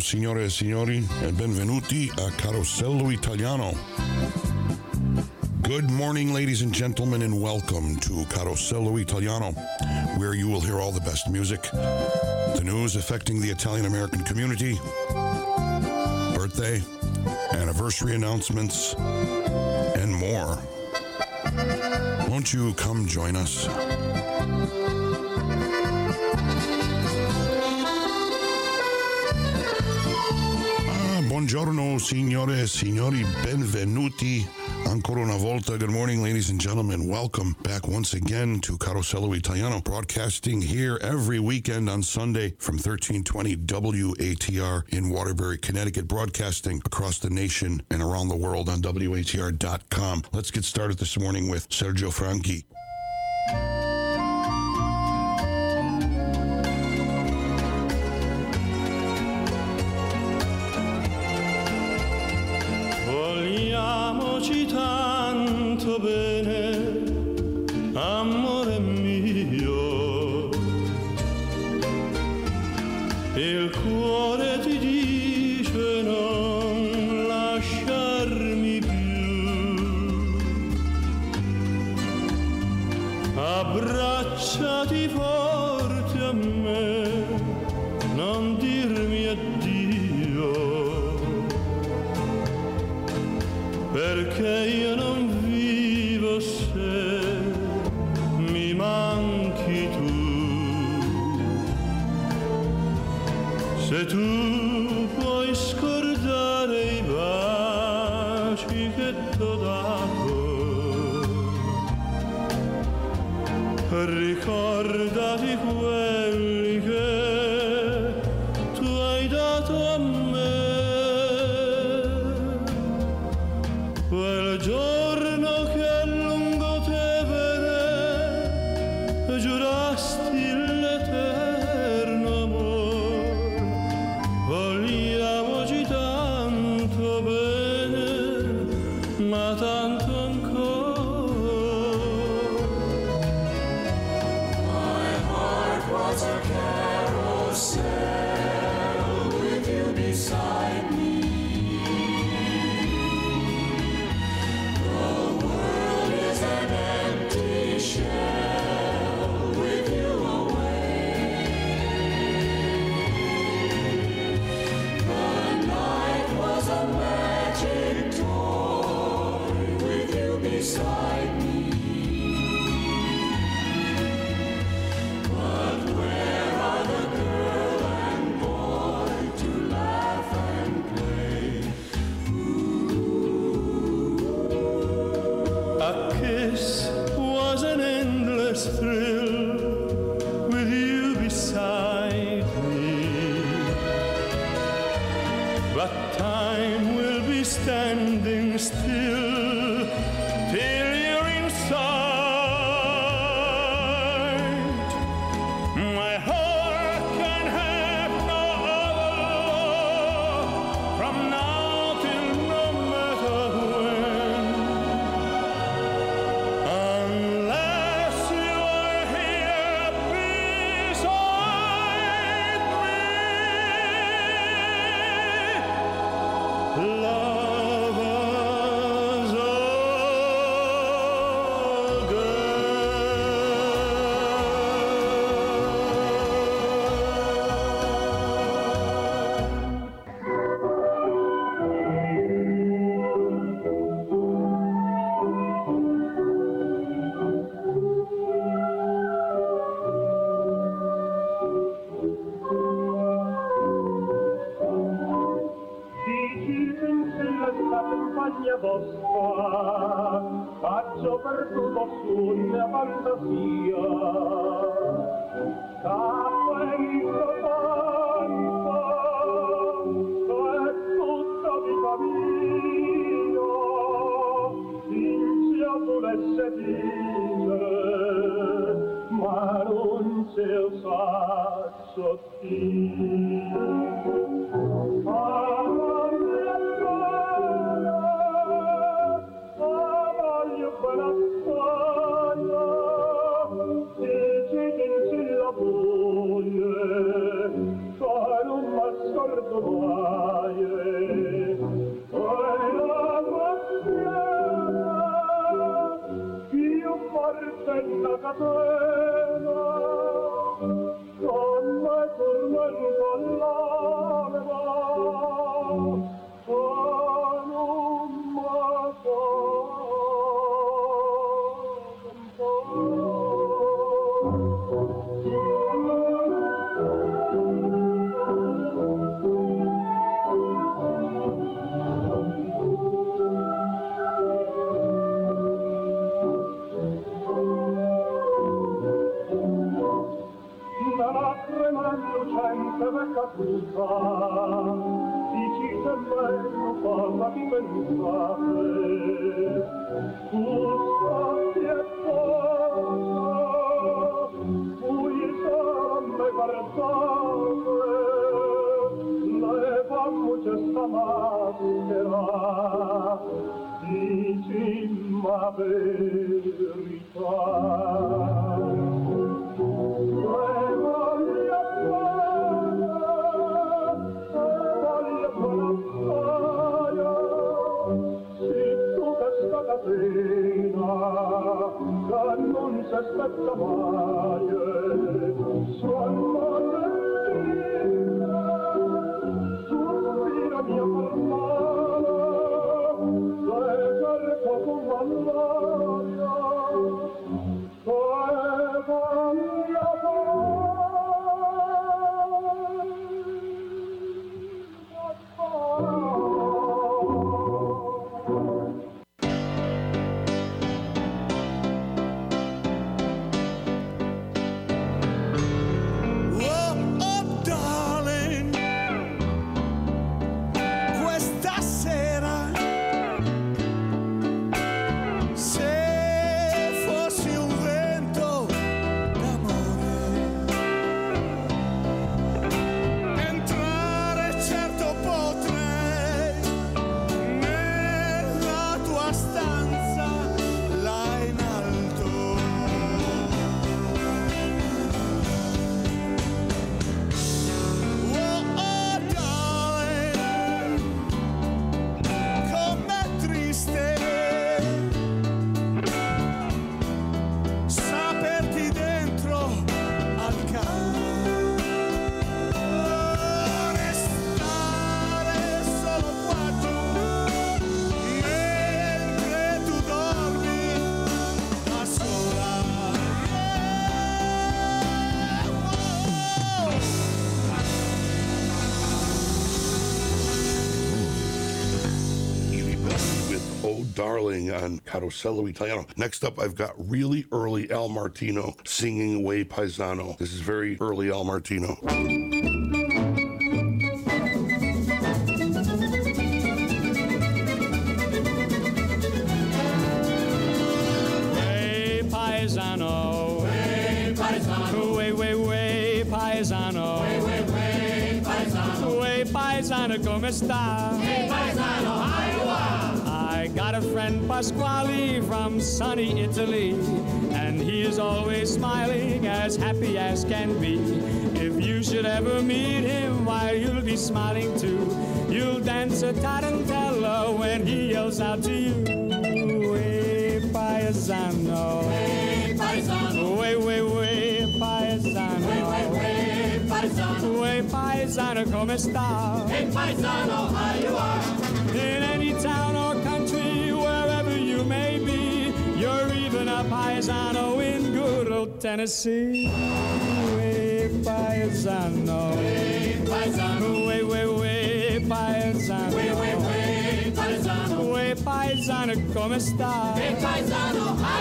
Signore e signori e benvenuti a Carosello Italiano. Good morning, ladies and gentlemen, and welcome to Carosello Italiano, where you will hear all the best music, the news affecting the Italian American community, birthday, anniversary announcements, and more. Won't you come join us? Buongiorno, signore e signori, benvenuti. Ancora una volta, good morning, ladies and gentlemen. Welcome back once again to Carosello Italiano, broadcasting here every weekend on Sunday from 1320 WATR in Waterbury, Connecticut, broadcasting across the nation and around the world on WATR.com. Let's get started this morning with Sergio Franchi. Sois Carosello Italiano. Next up, I've got really early Al Martino singing Way Paisano. This is very early Al Martino. Way paesano. Way. Way, way, way paesano. Way, way, way paesano. Way paesano, come sta? Hey friend Pasquale from sunny Italy, and he is always smiling, as happy as can be. If you should ever meet him, why you'll be smiling too. You'll dance a tarantella when he yells out to you. Way paesano. Way paesano. Way, way, way paesano. Way, way, way paesano. Way paesano, come sta? Hey paesano, how you are? A paesano in good old Tennessee. Way. Way paesano. Way, way, way paesano. Way, way, way paesano. Way paesano, come sta? Hey paesano, how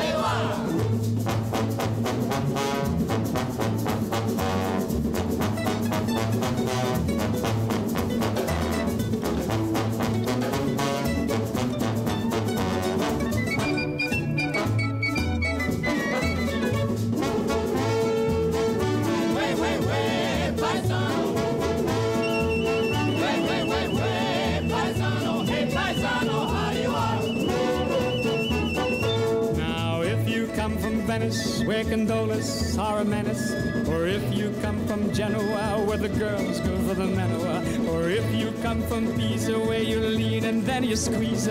where gondolas are a menace, or if you come from Genoa, where the girls go for the Manoa, or if you come from Pisa, where you lean and then you squeeze,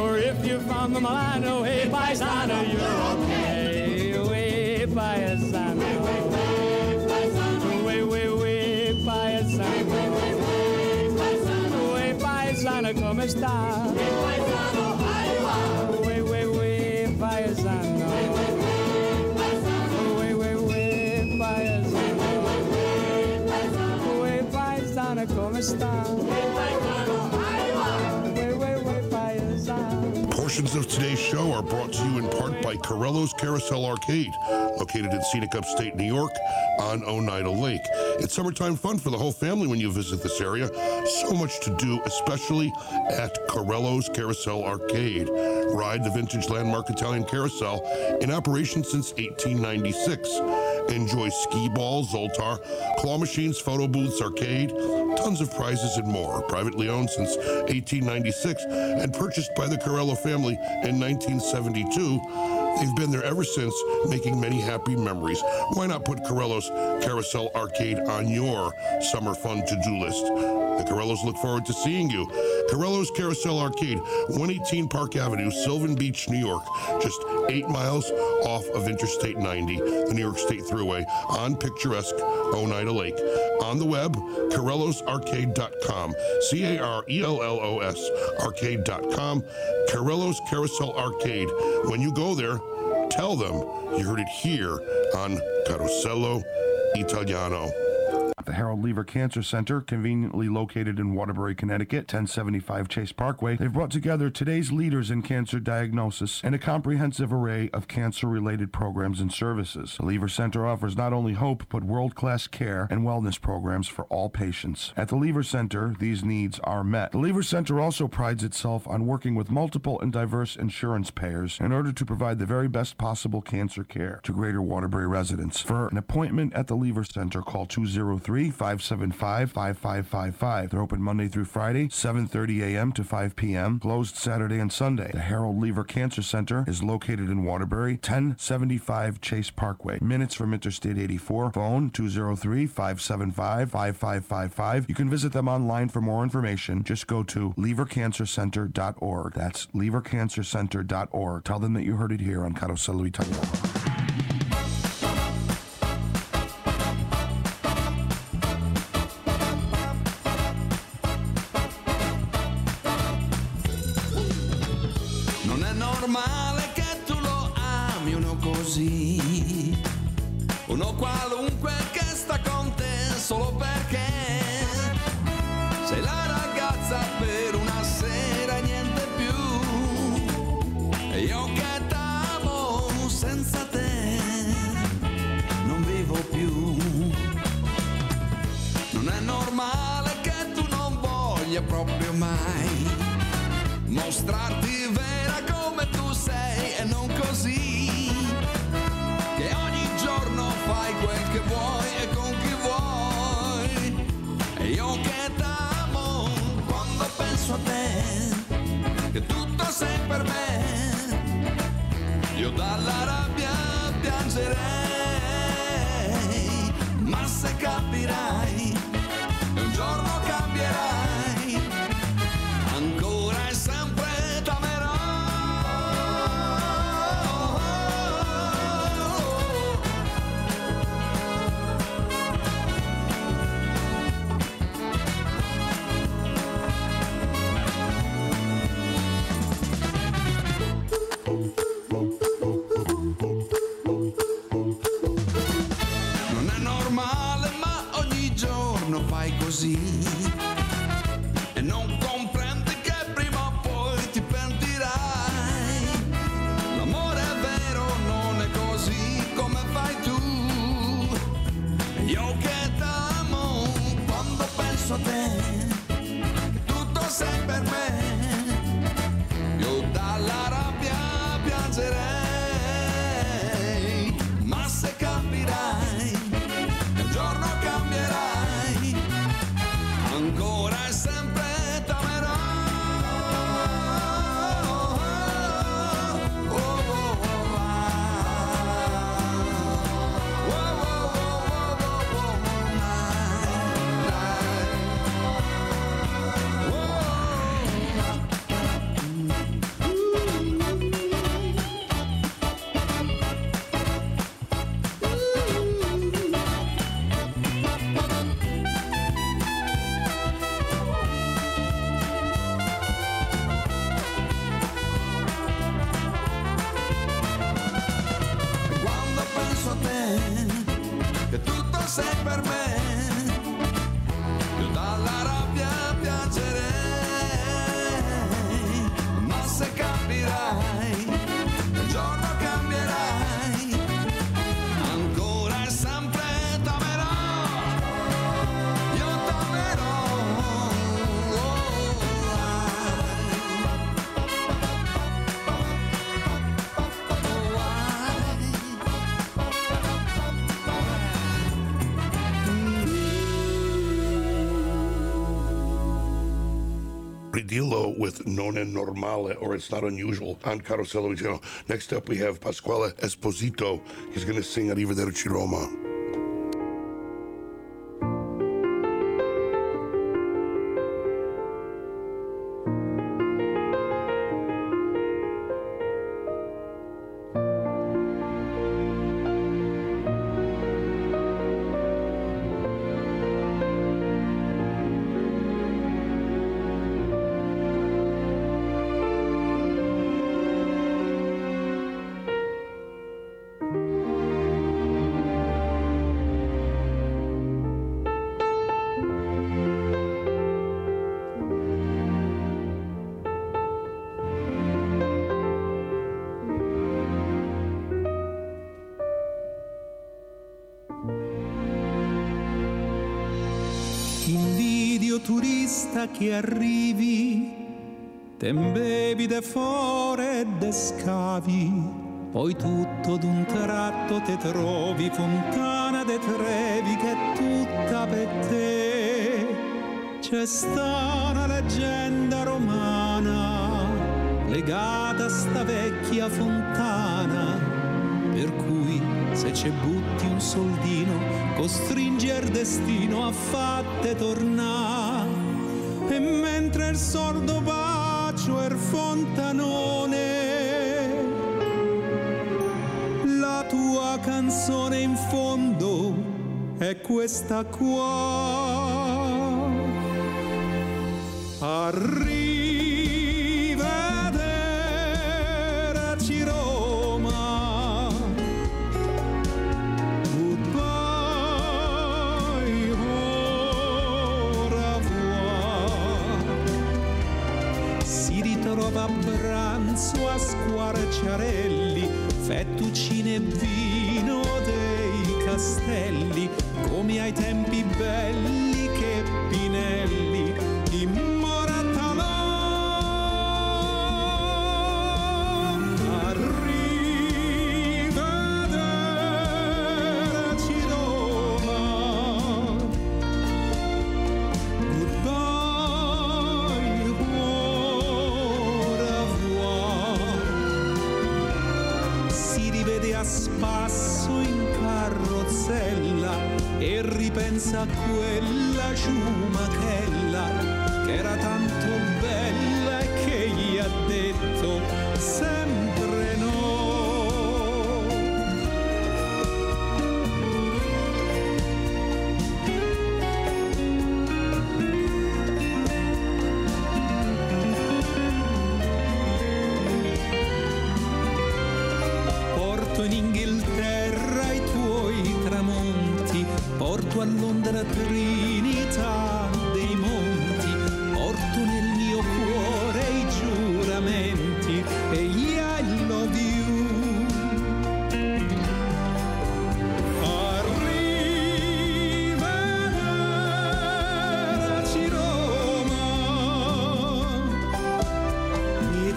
or if you're from the Milano, hey, paisano, you're okay, way paisano, way paisano, way way way paisano, way paisano, come está? Portions of today's show are brought to you in part by Carello's Carousel Arcade, located in scenic upstate New York on Oneida Lake. It's summertime fun for the whole family when you visit this area. So much to do, especially at Carello's Carousel Arcade. Ride the vintage landmark Italian carousel in operation since 1896. Enjoy skee ball, Zoltar, claw machines, photo booths, arcade, tons of prizes and more. Privately owned since 1896 and purchased by the Carello family in 1972. They've been there ever since, making many happy memories. Why not put Carello's Carousel Arcade on your summer fun to-do list? The Carellos look forward to seeing you. Carello's Carousel Arcade, 118 Park Avenue, Sylvan Beach, New York, just eight miles off of Interstate 90, the New York State Thruway, on picturesque Oneida Lake. On the web, CarellosArcade.com, C-A-R-E-L-L-O-S, arcade.com, Carello's Carousel Arcade. When you go there, tell them you heard it here on Carosello Italiano. The Harold Leever Cancer Center, conveniently located in Waterbury, Connecticut, 1075 Chase Parkway, they've brought together today's leaders in cancer diagnosis and a comprehensive array of cancer-related programs and services. The Leever Center offers not only hope, but world-class care and wellness programs for all patients. At the Leever Center, these needs are met. The Leever Center also prides itself on working with multiple and diverse insurance payers in order to provide the very best possible cancer care to Greater Waterbury residents. For an appointment at the Leever Center, call 203 575 5555. They're open Monday through Friday, 7:30 a.m. to 5 p.m., closed Saturday and Sunday. The Harold Leever Cancer Center is located in Waterbury, 1075 Chase Parkway. Minutes from Interstate 84. Phone 203 575 5555. You can visit them online for more information. Just go to leevercancercenter.org. That's leevercancercenter.org. Tell them that you heard it here on Carosello Italiano. Solo perché sei la ragazza per una sera e niente più. E io che t'amo senza te non vivo più. Non è normale che tu non voglia proprio mai mostrarti vera come piangerei, ma se capirai, with Non è normale, or It's Not Unusual, on Carosello. Next up, we have Pasquale Esposito. He's going to sing Arrivederci Roma. Che arrivi, te bevi de fore e de scavi, poi tutto d'un tratto te trovi fontana de Trevi che è tutta per te. C'è sta una leggenda romana legata a sta vecchia fontana per cui se ci butti un soldino costringi il destino a fatte tornare sordo bacio er fontanone. La tua canzone in fondo è questa qua. Arrivederci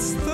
It's time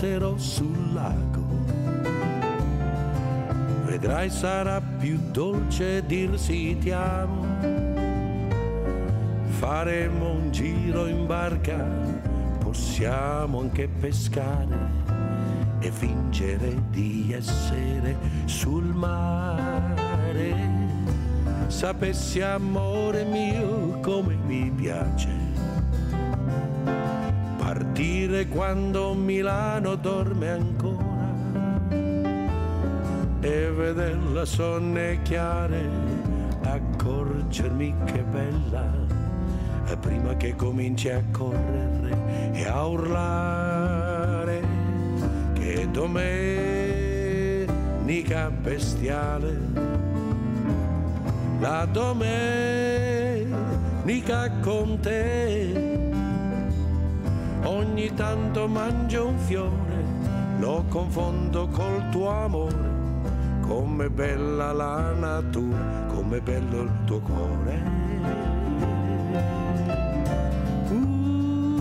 porterò sul lago. Vedrai sarà più dolce dirsi ti amo. Faremo un giro in barca, possiamo anche pescare e fingere di essere sul mare. Sapessi amore mio come mi piace quando Milano dorme ancora e vederla sonnecchiare, accorgermi che bella, prima che cominci a correre e a urlare, che domenica bestiale, la domenica con te tanto mangio un fiore, lo confondo col tuo amore, come bella la natura, come bello il tuo cuore. Uh,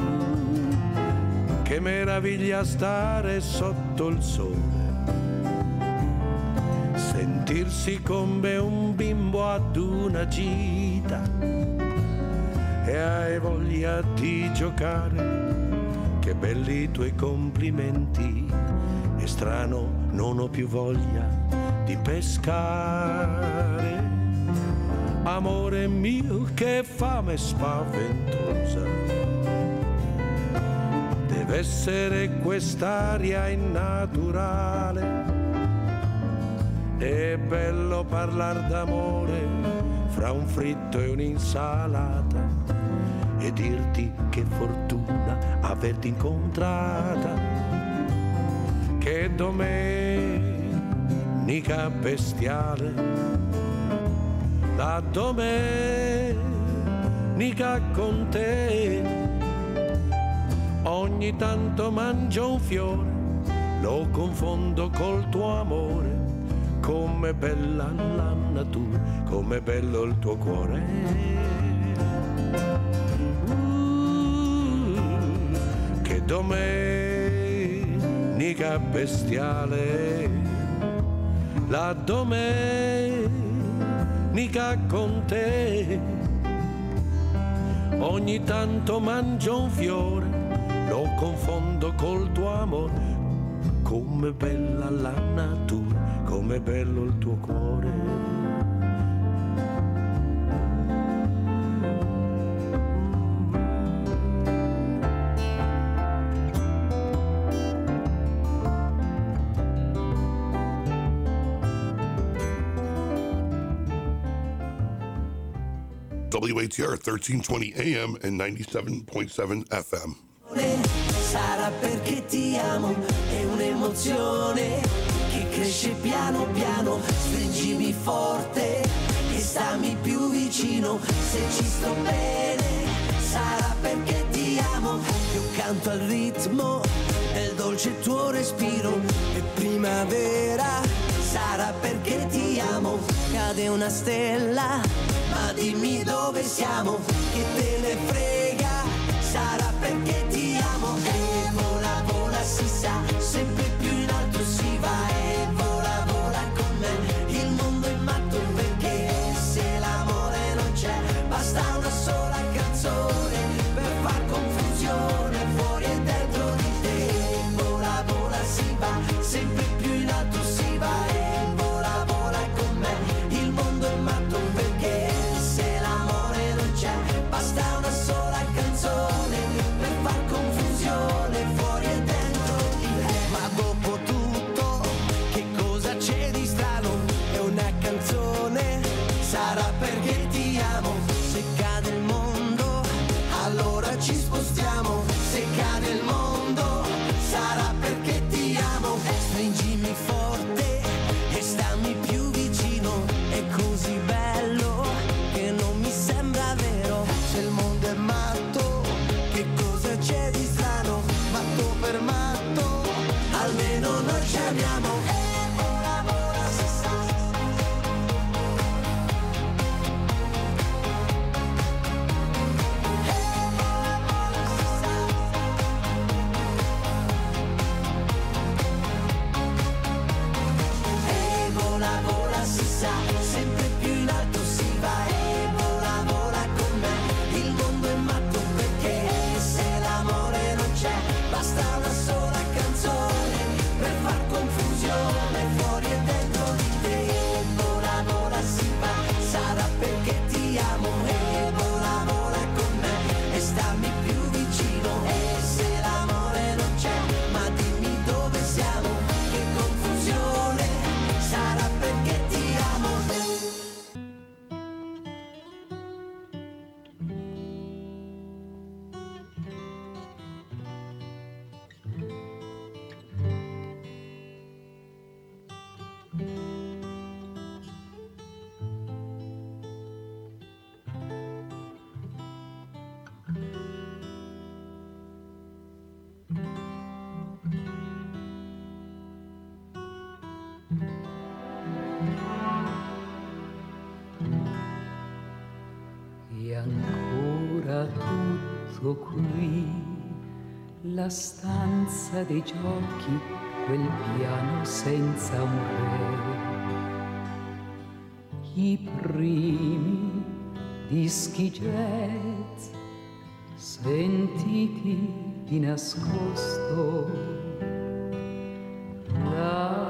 che meraviglia stare sotto il sole, sentirsi come un bimbo ad una gita. E hai voglia di giocare belli i tuoi complimenti. È strano, non ho più voglia di pescare. Amore mio, che fame spaventosa. Deve essere quest'aria innaturale. È bello parlare d'amore fra un fritto e un'insalata e dirti che fortuna averti incontrata. Che domenica bestiale, la domenica con te. Ogni tanto mangio un fiore, lo confondo col tuo amore. Come bella la natura, come bello il tuo cuore. domenica bestiale, la domenica con te. Ogni tanto mangio un fiore, lo confondo col tuo amore, come bella la natura, come bello il tuo cuore. KTR 1320 AM and 97.7 FM. Sarà perché ti amo, è un'emozione che cresce piano piano, stringimi forte e stammi più vicino, se ci sto bene sarà perché ti amo, io canto al ritmo del dolce tuo respiro, è primavera sarà perché ti amo? Cade una stella Ma dimmi dove siamo. Che te ne frega? Sarà perché ti amo? La stanza dei giochi, quel piano senza un re. I primi dischi jazz sentiti di nascosto. La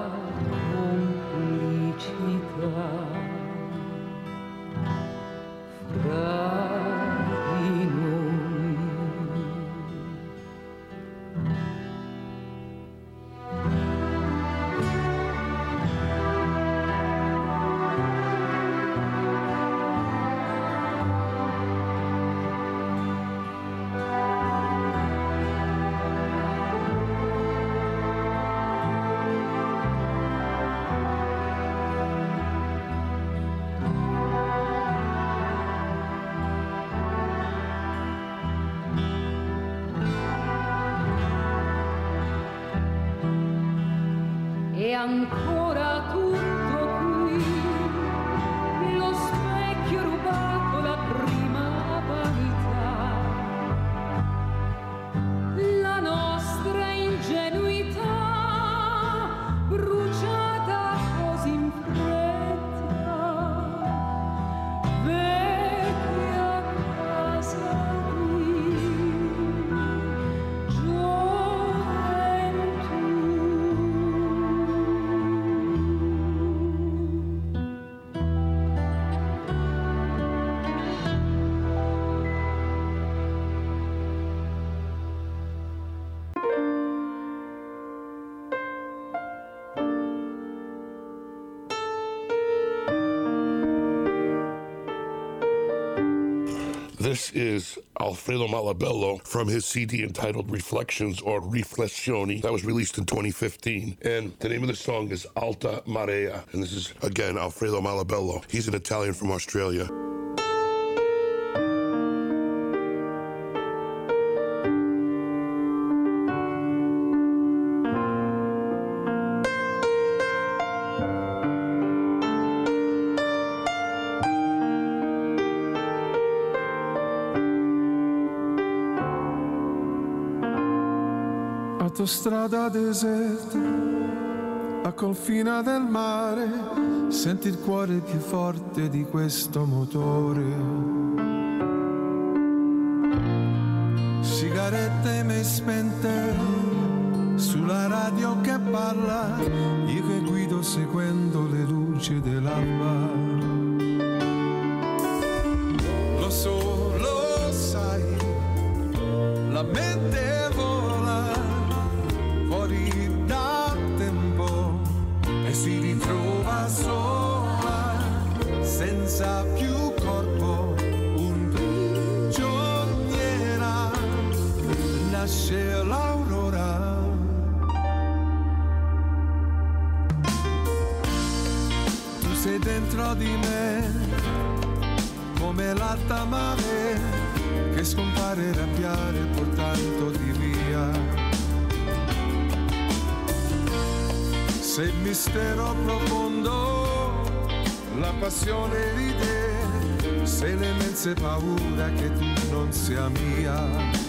Is Alfredo Malabello from his CD entitled Reflections or Riflessioni that was released in 2015. And the name of the song is Alta Marea. And this is, again, Alfredo Malabello. He's an Italian from Australia. Autostrada deserta, a confina del mare, senti il cuore più forte di questo motore. Sigarette mai spente, sulla radio che parla, io che guido seguendo le luci dell'alba. Lo so, lo sai, la mente di me, come l'alta mare che scompare rappiare portandoti via. Sei il mistero profondo, la passione ride, sei l'immensa paura che tu non sia mia.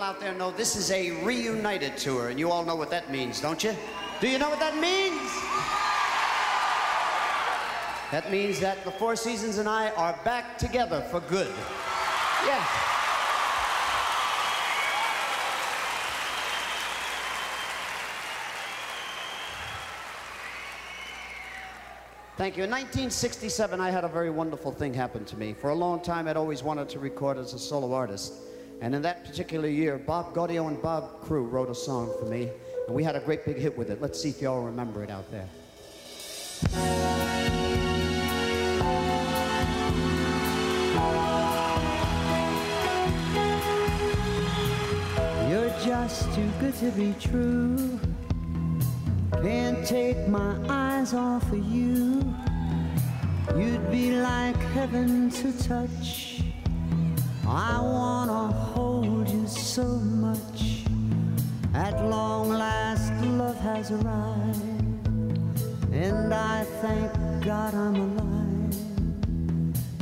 People out there know, this is a reunited tour, and you all know what that means, don't you? Do you know what that means? That means that the Four Seasons and I are back together for good. Yes. Thank you. In 1967, I had a very wonderful thing happen to me. For a long time, I'd always wanted to record as a solo artist. And in that particular year, Bob Gaudio and Bob Crewe wrote a song for me, and we had a great big hit with it. Let's see if y'all remember it out there. You're just too good to be true. Can't take my eyes off of you. You'd be like heaven to touch. I wanna hold you so much. At long last, love has arrived, and I thank God I'm alive.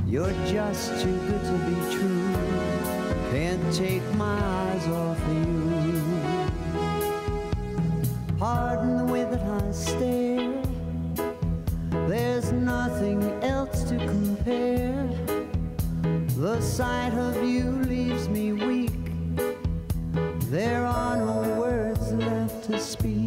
You're just too good to be true. Can't take my eyes off of you. Pardon the way that I stare. There's nothing else to compare. The sight of you leaves me weak. There are no words left to speak.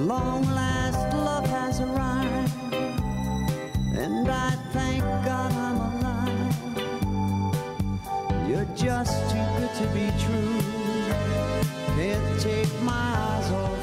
Long last, love has arrived, and I thank God I'm alive. You're just too good to be true. Can't take my eyes off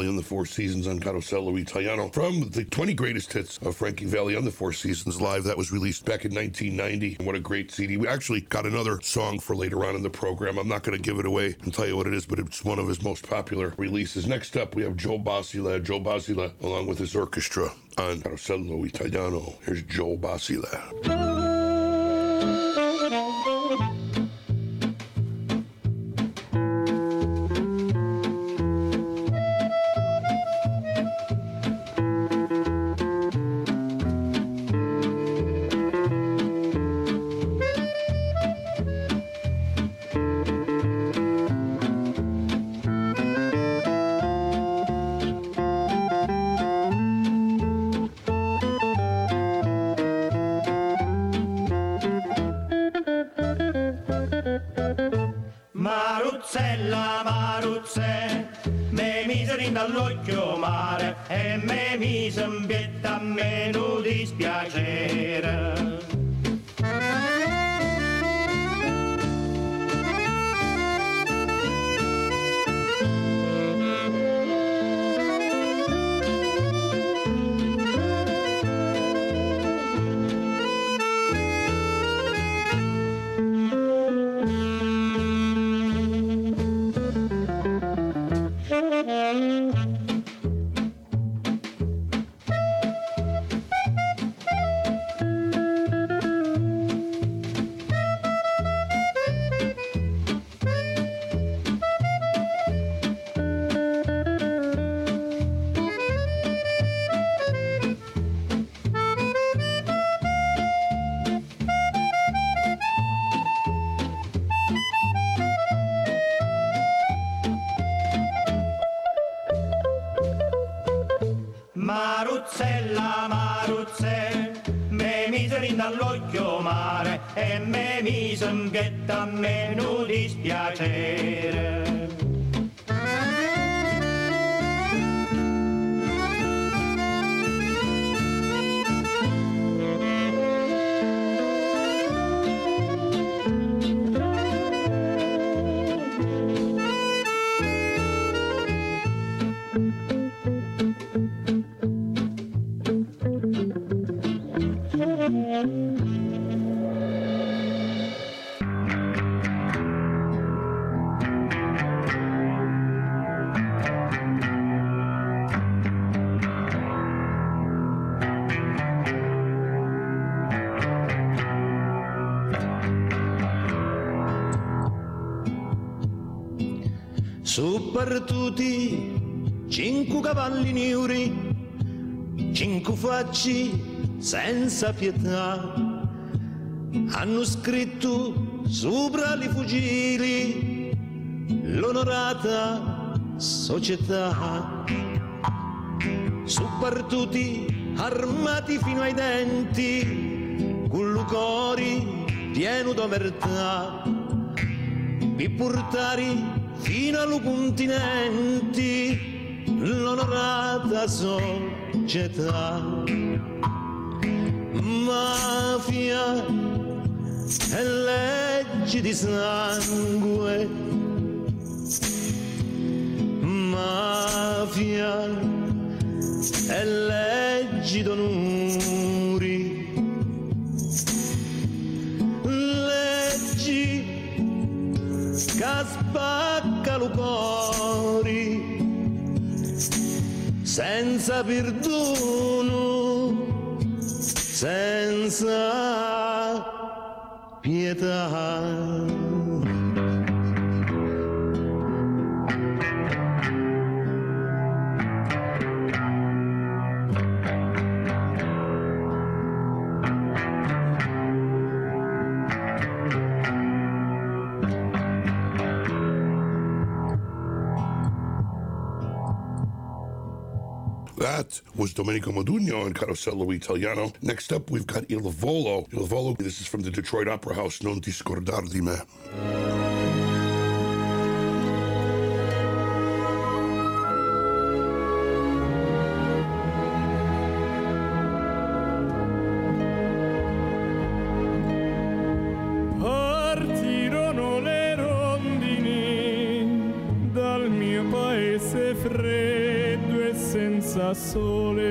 Valli on the Four Seasons on Carosello Italiano. From the 20 greatest hits of Frankie Valli on the Four Seasons live that was released back in 1990. And what a great CD. We actually got another song for later on in the program. I'm not going to give it away and tell you what it is, but it's one of his most popular releases. Next up, we have Joe Basile. Joe Basile, along with his orchestra on Carosello Italiano. Here's Joe Basile. Facci senza pietà, hanno scritto sopra i fucili l'onorata società. Su partuti armati fino ai denti, con lucori pieno d'omertà, per portare fino al continenti l'onorata società. Mafia e leggi di sangue. Mafia e leggi d'onori. Leggi che spaccano cuori senza perdono, senza pietà. That was Domenico Modugno and Carosello Italiano. Next up, we've got Il Volo. Il Volo, this is from the Detroit Opera House, Non ti scordar di me. Sole,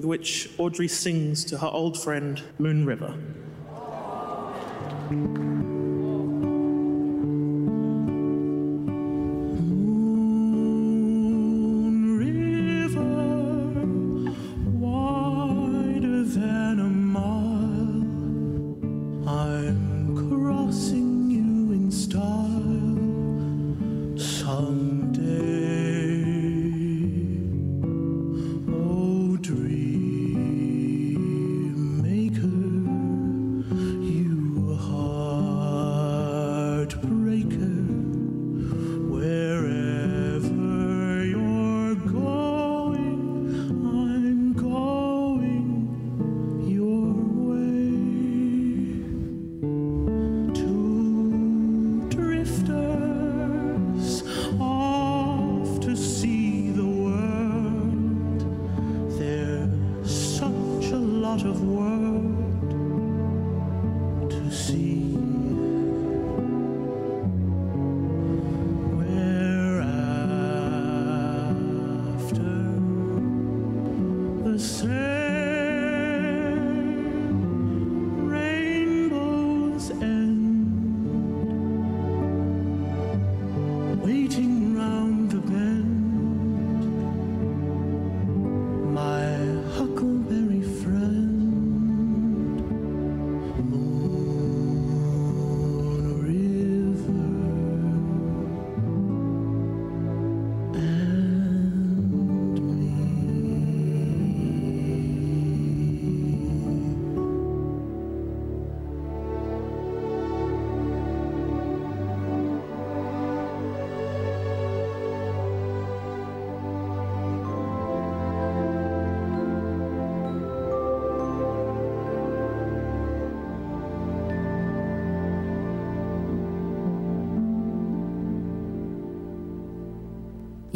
with which Audrey sings to her old friend Moon River.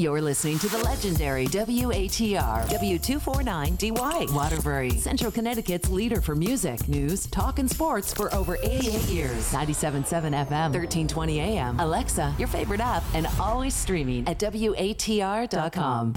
You're listening to the legendary WATR W249DY Waterbury, Central Connecticut's leader for music, news, talk, and sports for over 88 years. 97.7 FM, 1320 AM. Alexa, your favorite app, and always streaming at WATR.com.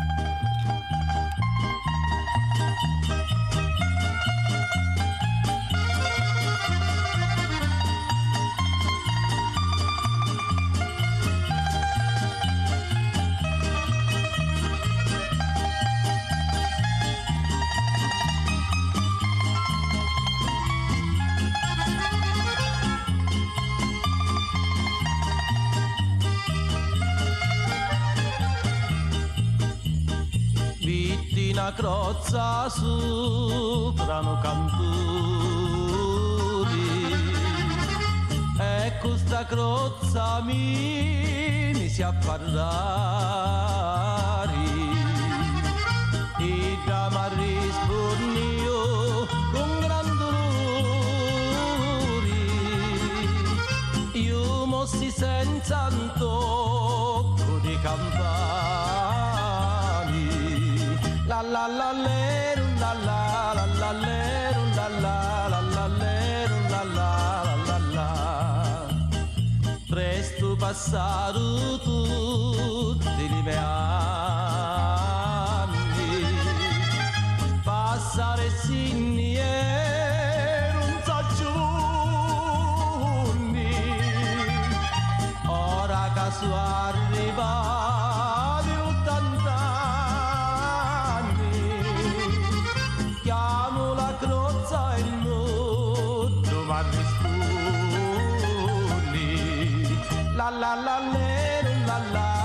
soprano canturi. Ecco e questa crozza mi si apparrà Maristuli. La la la, la la la.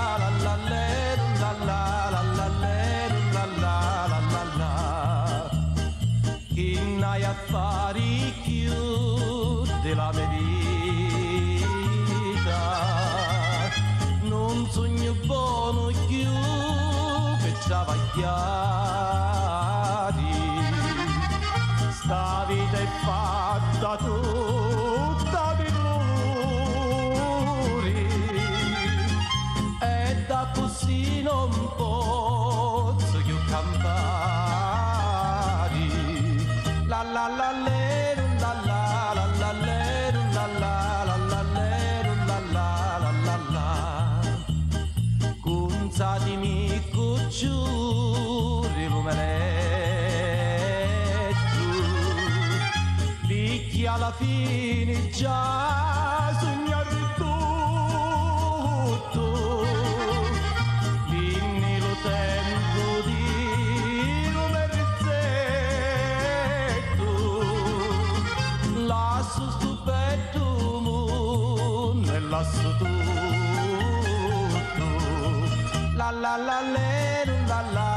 La la la la la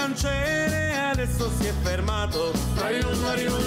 lanciere adesso si è fermato. Marion, Marion,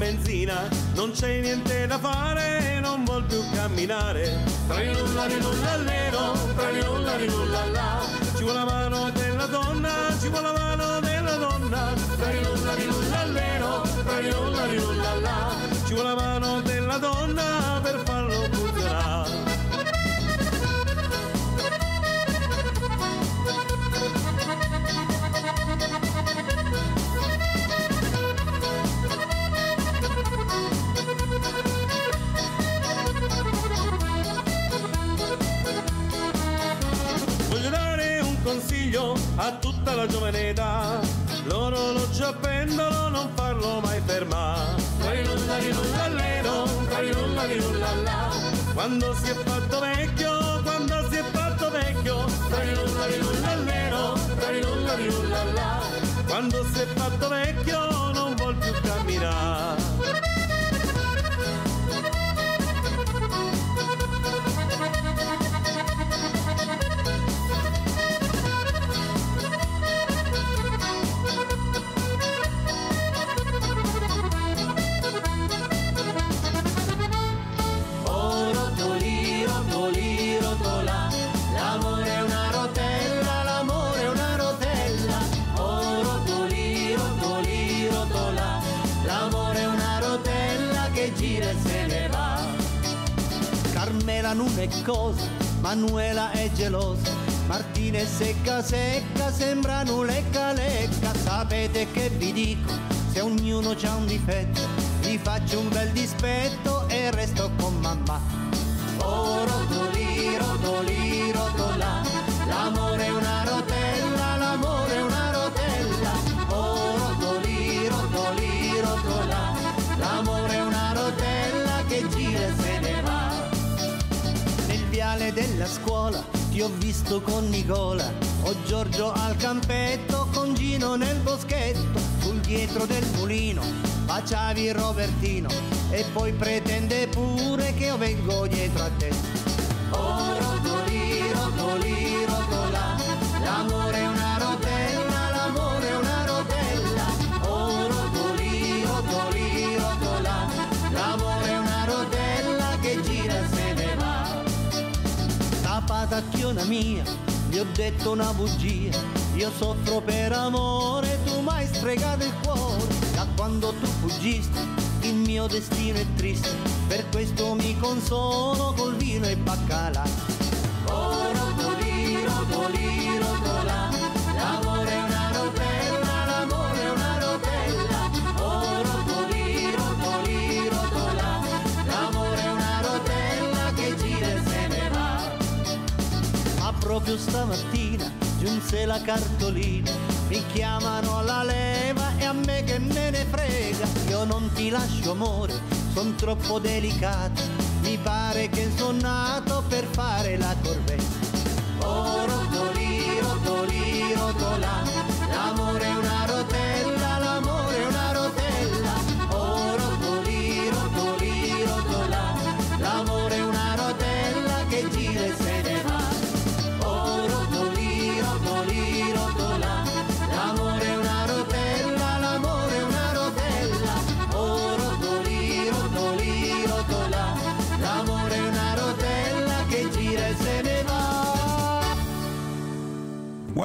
benzina, non c'è niente da fare, non vuol più camminare. Trarinulla rinulla all'ero, trarinulla rinulla là, ci vuole la mano della donna, ci vuole la mano la giovane età. L'orologio a pendolo non farlo mai fermare. Quando si è fatto vecchio, quando si è fatto vecchio. Quando si è fatto vecchio Cosa, Manuela è gelosa, Martina è secca secca, sembrano lecca lecca. Sapete che vi dico, se ognuno c'ha un difetto, vi faccio un bel dispetto e resto con mamma. Ho visto con Nicola, ho Giorgio al campetto con Gino nel boschetto, sul dietro del mulino baciavi Robertino e poi pretende pure che io vengo dietro a te. Oh, patacchiona mia, Gli ho detto una bugia, io soffro per amore, tu m'hai stregato il cuore. Da quando tu fuggisti, il mio destino è triste, per questo mi consolo col vino e baccalà. Oh, rotolì, rotolì, proprio stamattina giunse la cartolina, mi chiamano alla leva e a me che me ne frega, io non ti lascio amore, son troppo delicata, mi pare che son nato per fare la corvetta. Oh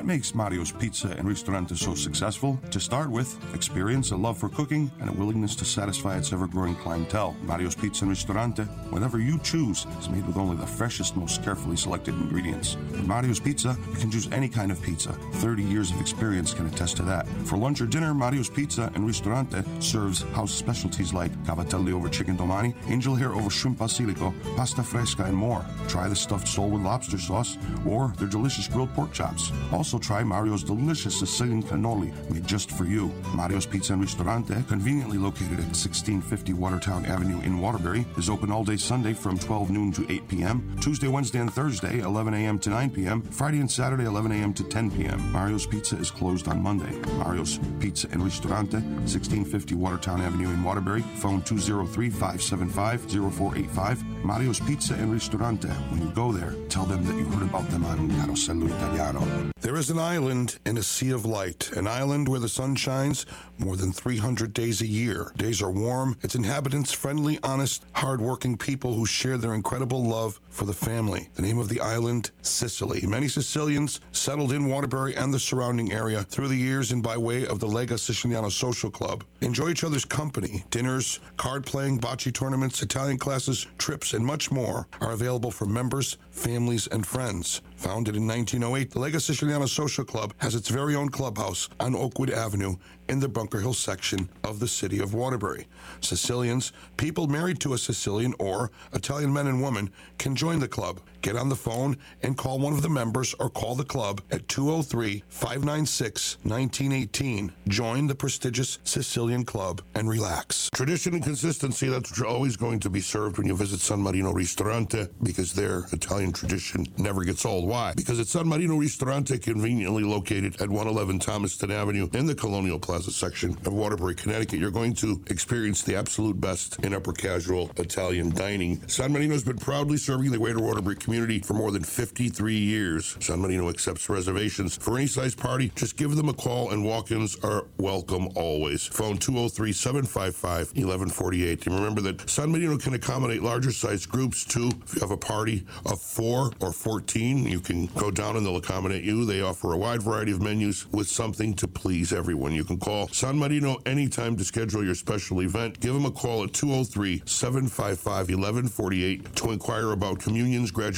What makes Mario's Pizza and Ristorante so successful? To start with, experience, a love for cooking, and a willingness to satisfy its ever growing clientele. Mario's Pizza and Ristorante, whatever you choose, is made with only the freshest, most carefully selected ingredients. At Mario's Pizza, you can choose any kind of pizza. 30 years of experience can attest to that. For lunch or dinner, Mario's Pizza and Ristorante serves house specialties like cavatelli over chicken domani, angel hair over shrimp basilico, pasta fresca, and more. Try the stuffed sole with lobster sauce or their delicious grilled pork chops. Also try Mario's delicious Sicilian cannoli made just for you. Mario's Pizza and Ristorante, conveniently located at 1650 Watertown Avenue in Waterbury, is open all day Sunday from 12 noon to 8 p.m., Tuesday, Wednesday, and Thursday, 11 a.m. to 9 p.m., Friday and Saturday, 11 a.m. to 10 p.m. Mario's Pizza is closed on Monday. Mario's Pizza and Ristorante, 1650 Watertown Avenue in Waterbury, phone 203 575 0485. Mario's Pizza and Ristorante. When you go there, tell them that you heard about them on Carosello Italiano. There is an island in a sea of light, an island where the sun shines more than 300 days a year. Days are warm, its inhabitants friendly, honest, hardworking people who share their incredible love for the family. The name of the island, Sicily. Many Sicilians settled in Waterbury and the surrounding area through the years and by way of the Lega Siciliana Social Club. Enjoy each other's company. Dinners, card playing, bocce tournaments, Italian classes, trips, and much more are available for members, families, and friends. Founded in 1908, the Lega Siciliana Social Club has its very own clubhouse on Oakwood Avenue in the Bunker Hill section of the city of Waterbury. Sicilians, people married to a Sicilian or Italian men and women, can join the club. Get on the phone and call one of the members or call the club at 203 596 1918. Join the prestigious Sicilian Club and relax. Tradition and consistency, that's always going to be served when you visit San Marino Ristorante because their Italian tradition never gets old. Why? Because it's San Marino Ristorante, conveniently located at 111 Thomaston Avenue in the Colonial Plaza section of Waterbury, Connecticut. You're going to experience the absolute best in upper casual Italian dining. San Marino's been proudly serving the greater Waterbury community for more than 53 years. San Marino accepts reservations for any size party. Just give them a call and walk-ins are welcome always. Phone 203-755-1148. And remember that San Marino can accommodate larger size groups too. If you have a party of 4 or 14, you can go down and they'll accommodate you. They offer a wide variety of menus with something to please everyone. You can call San Marino anytime to schedule your special event. Give them a call at 203-755-1148 to inquire about communions, graduations,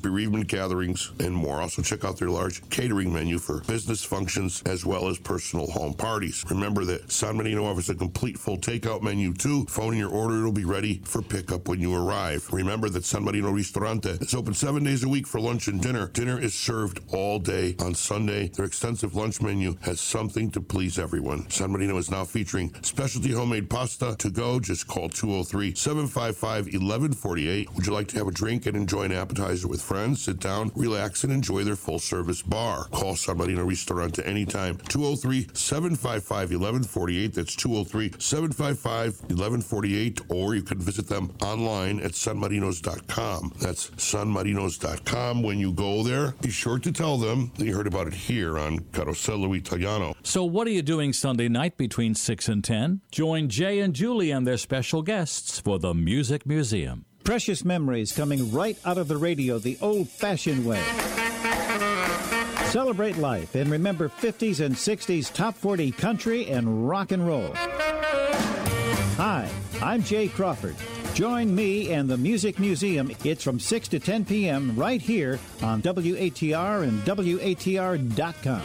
bereavement gatherings, and more. Also check out their large catering menu for business functions as well as personal home parties. Remember that San Marino offers a complete full takeout menu too. Phone in your order, it'll be ready for pickup when you arrive. Remember that San Marino Ristorante is open seven days a week for lunch and dinner. Dinner is served all day on Sunday. Their extensive lunch menu has something to please everyone. San Marino is now featuring specialty homemade pasta to go. Just call 203 755 1148. Would you like to have a drink and enjoy an appetizer with friends? Sit down, relax, and enjoy their full service bar. Call San Marino Ristorante anytime. 203 755 1148. That's 203 755 1148. Or you can visit them online at sunmarinos.com. That's sunmarinos.com. When you go there, be sure to tell them that you heard about it here on Carosello Italiano. So, what are you doing Sunday night between 6 and 10? Join Jay and Julie and their special guests for the Music Museum. Precious memories coming right out of the radio the old fashioned way. Celebrate life and remember 50s and 60s top 40 country and rock and roll. Hi, I'm Jay Crawford. Join me and the Music Museum. It's from 6 to 10 p.m. right here on WATR and WATR.com.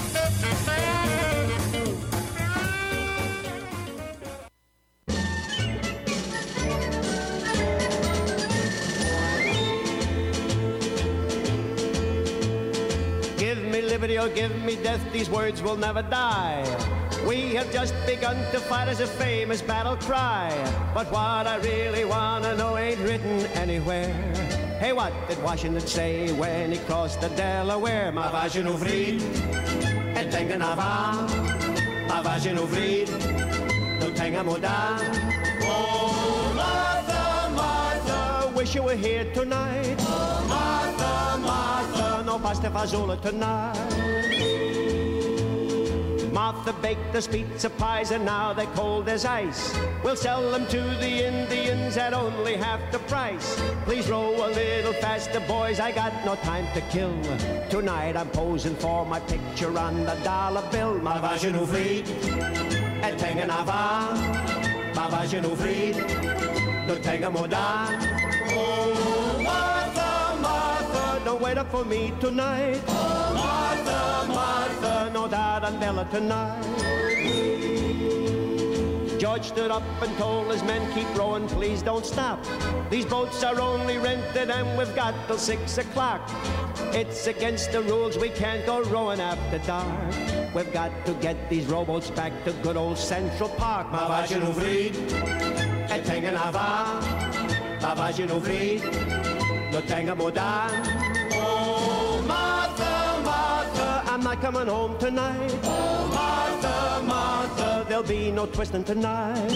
liberty or give me death, these words will never die. We have just begun to fight as a famous battle cry. But what I really wanna know ain't written anywhere. Hey, what did Washington say when he crossed the Delaware? Ma vagin uvrid, et tengen ava. Ma vagin uvrid, no tenga moda. Oh, Martha, Martha, wish you were here tonight. Oh, Pasta fazola tonight. Martha baked us pizza pies and now they're cold as ice. We'll sell them to the Indians at only half the price. Please row a little faster, boys, I got no time to kill. Tonight I'm posing for my picture on the dollar bill. Ma vagin uvrid, et tengen ava. Ma vagin uvrid, no tenga moda. Oh, don't wait up for me tonight. Oh, Martha, Martha, no doubt and Bella tonight. George stood up and told his men, keep rowing, please don't stop. These boats are only rented and we've got till six o'clock. It's against the rules, we can't go rowing after dark. We've got to get these rowboats back to good old Central Park. Ma vagin uvrid, et tengen ava. Ma vagin uvrid, no tenga moda. Oh, I'm not coming home tonight. Oh, Martha, Martha, there'll be no twisting tonight.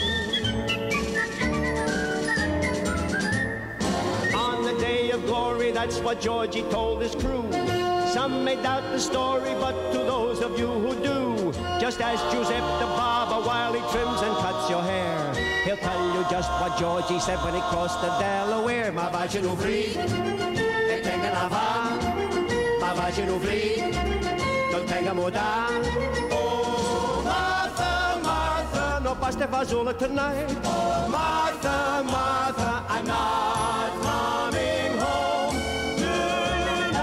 On the day of glory, that's what Georgie told his crew. Some may doubt the story, but to those of you who do, just ask Giuseppe the barber while he trims and cuts your hair. He'll tell you just what Georgie said when he crossed the Delaware. Ma vagin uvrid, e tenga lava. Ma vagin uvrid, non tenga moda. Oh, Martha, Martha, no pasta fazola tonight. Oh, Martha, Martha, I'm not coming home tonight.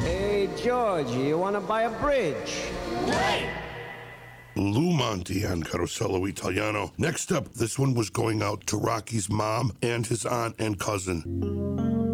Hey, Georgie, you want to buy a bridge? Wait! Lou Monte on Carosello Italiano. Next up, this one was going out to Rocky's mom and his aunt and cousin.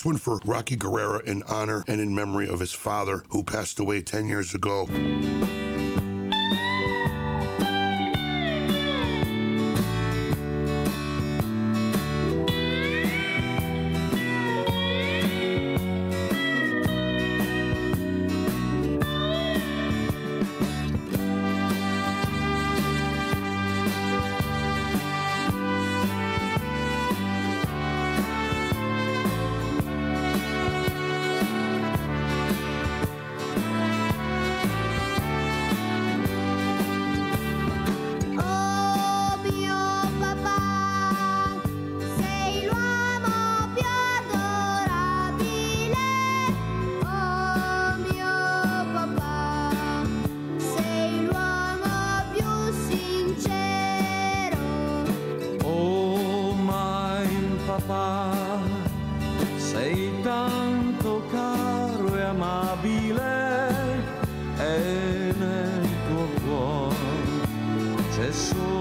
This one for Rocky Guerrera in honor and in memory of his father, who passed away 10 years ago. Jesus.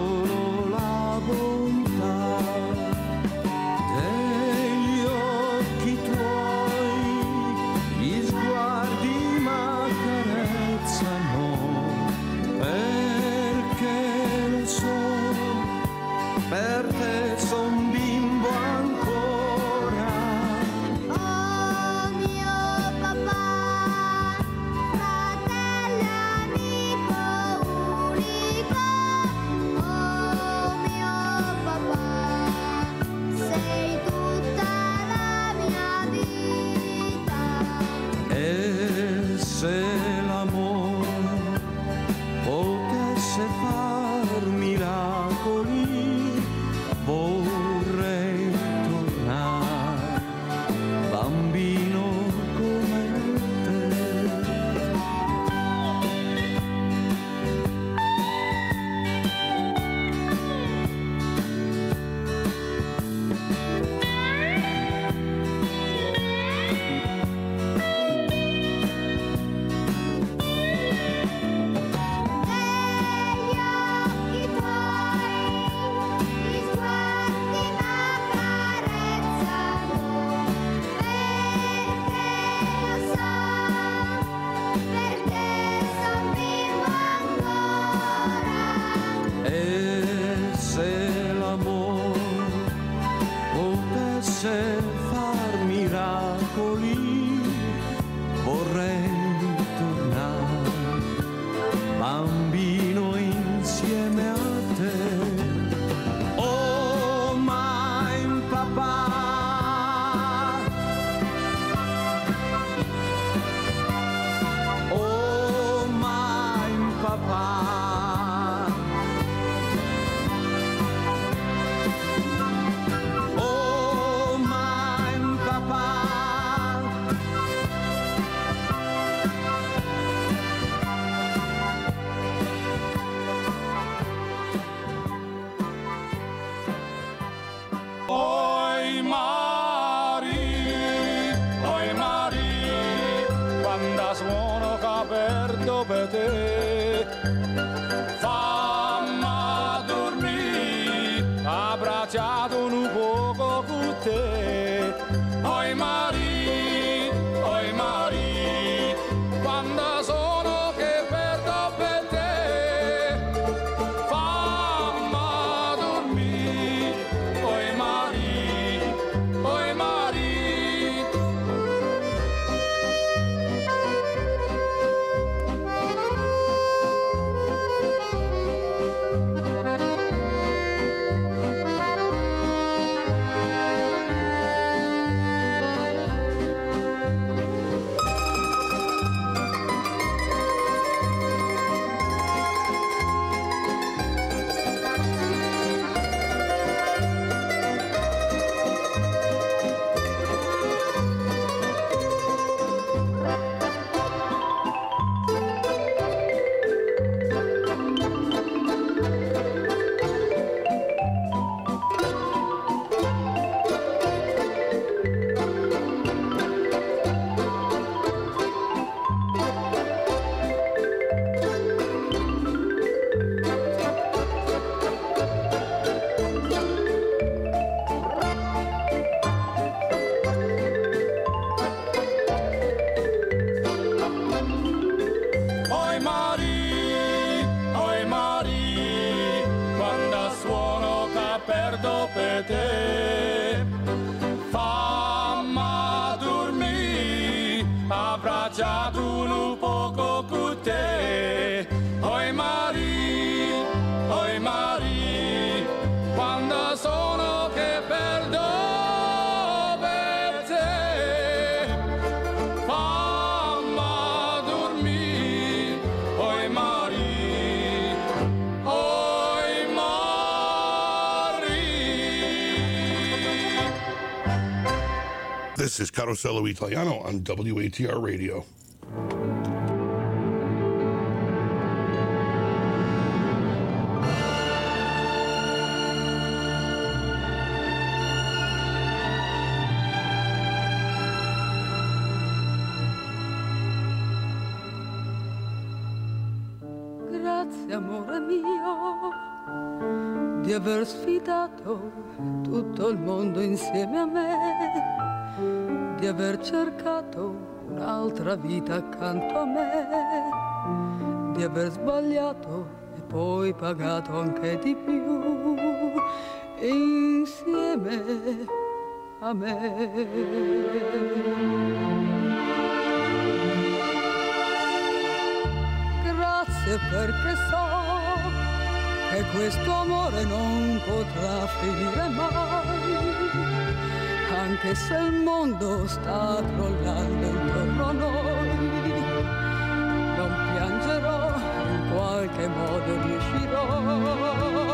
Carosello Italiano on WATR Radio. Cercato un'altra vita accanto a me, di aver sbagliato e poi pagato anche di più insieme a me. Grazie perché so che questo amore non potrà finire mai, anche se il mondo sta crollando intorno a noi. Non piangerò, in qualche modo riuscirò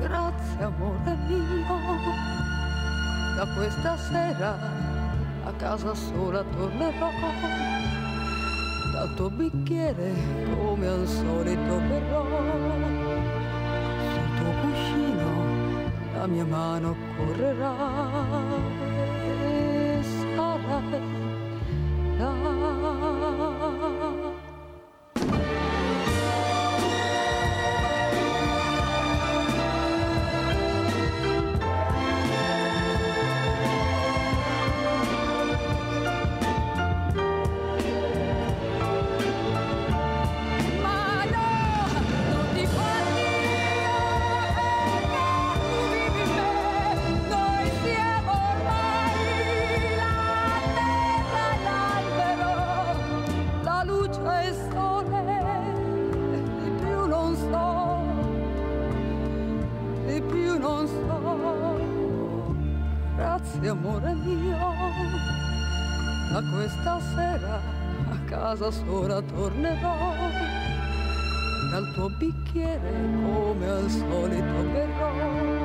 Grazie amore mio, da questa sera a casa sola tornerò, dal tuo bicchiere come al solito berrò, sul tuo cuscino la mia mano correrà casa sola tornerò dal tuo bicchiere come al solito berrò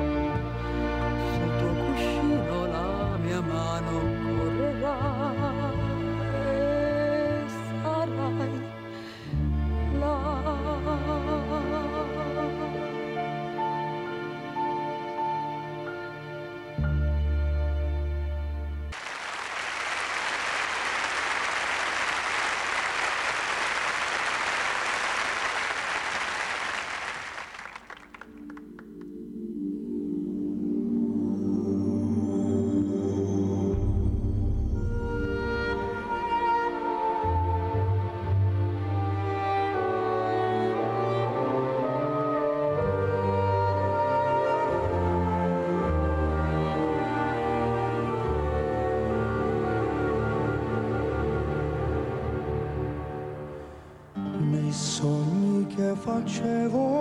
facevo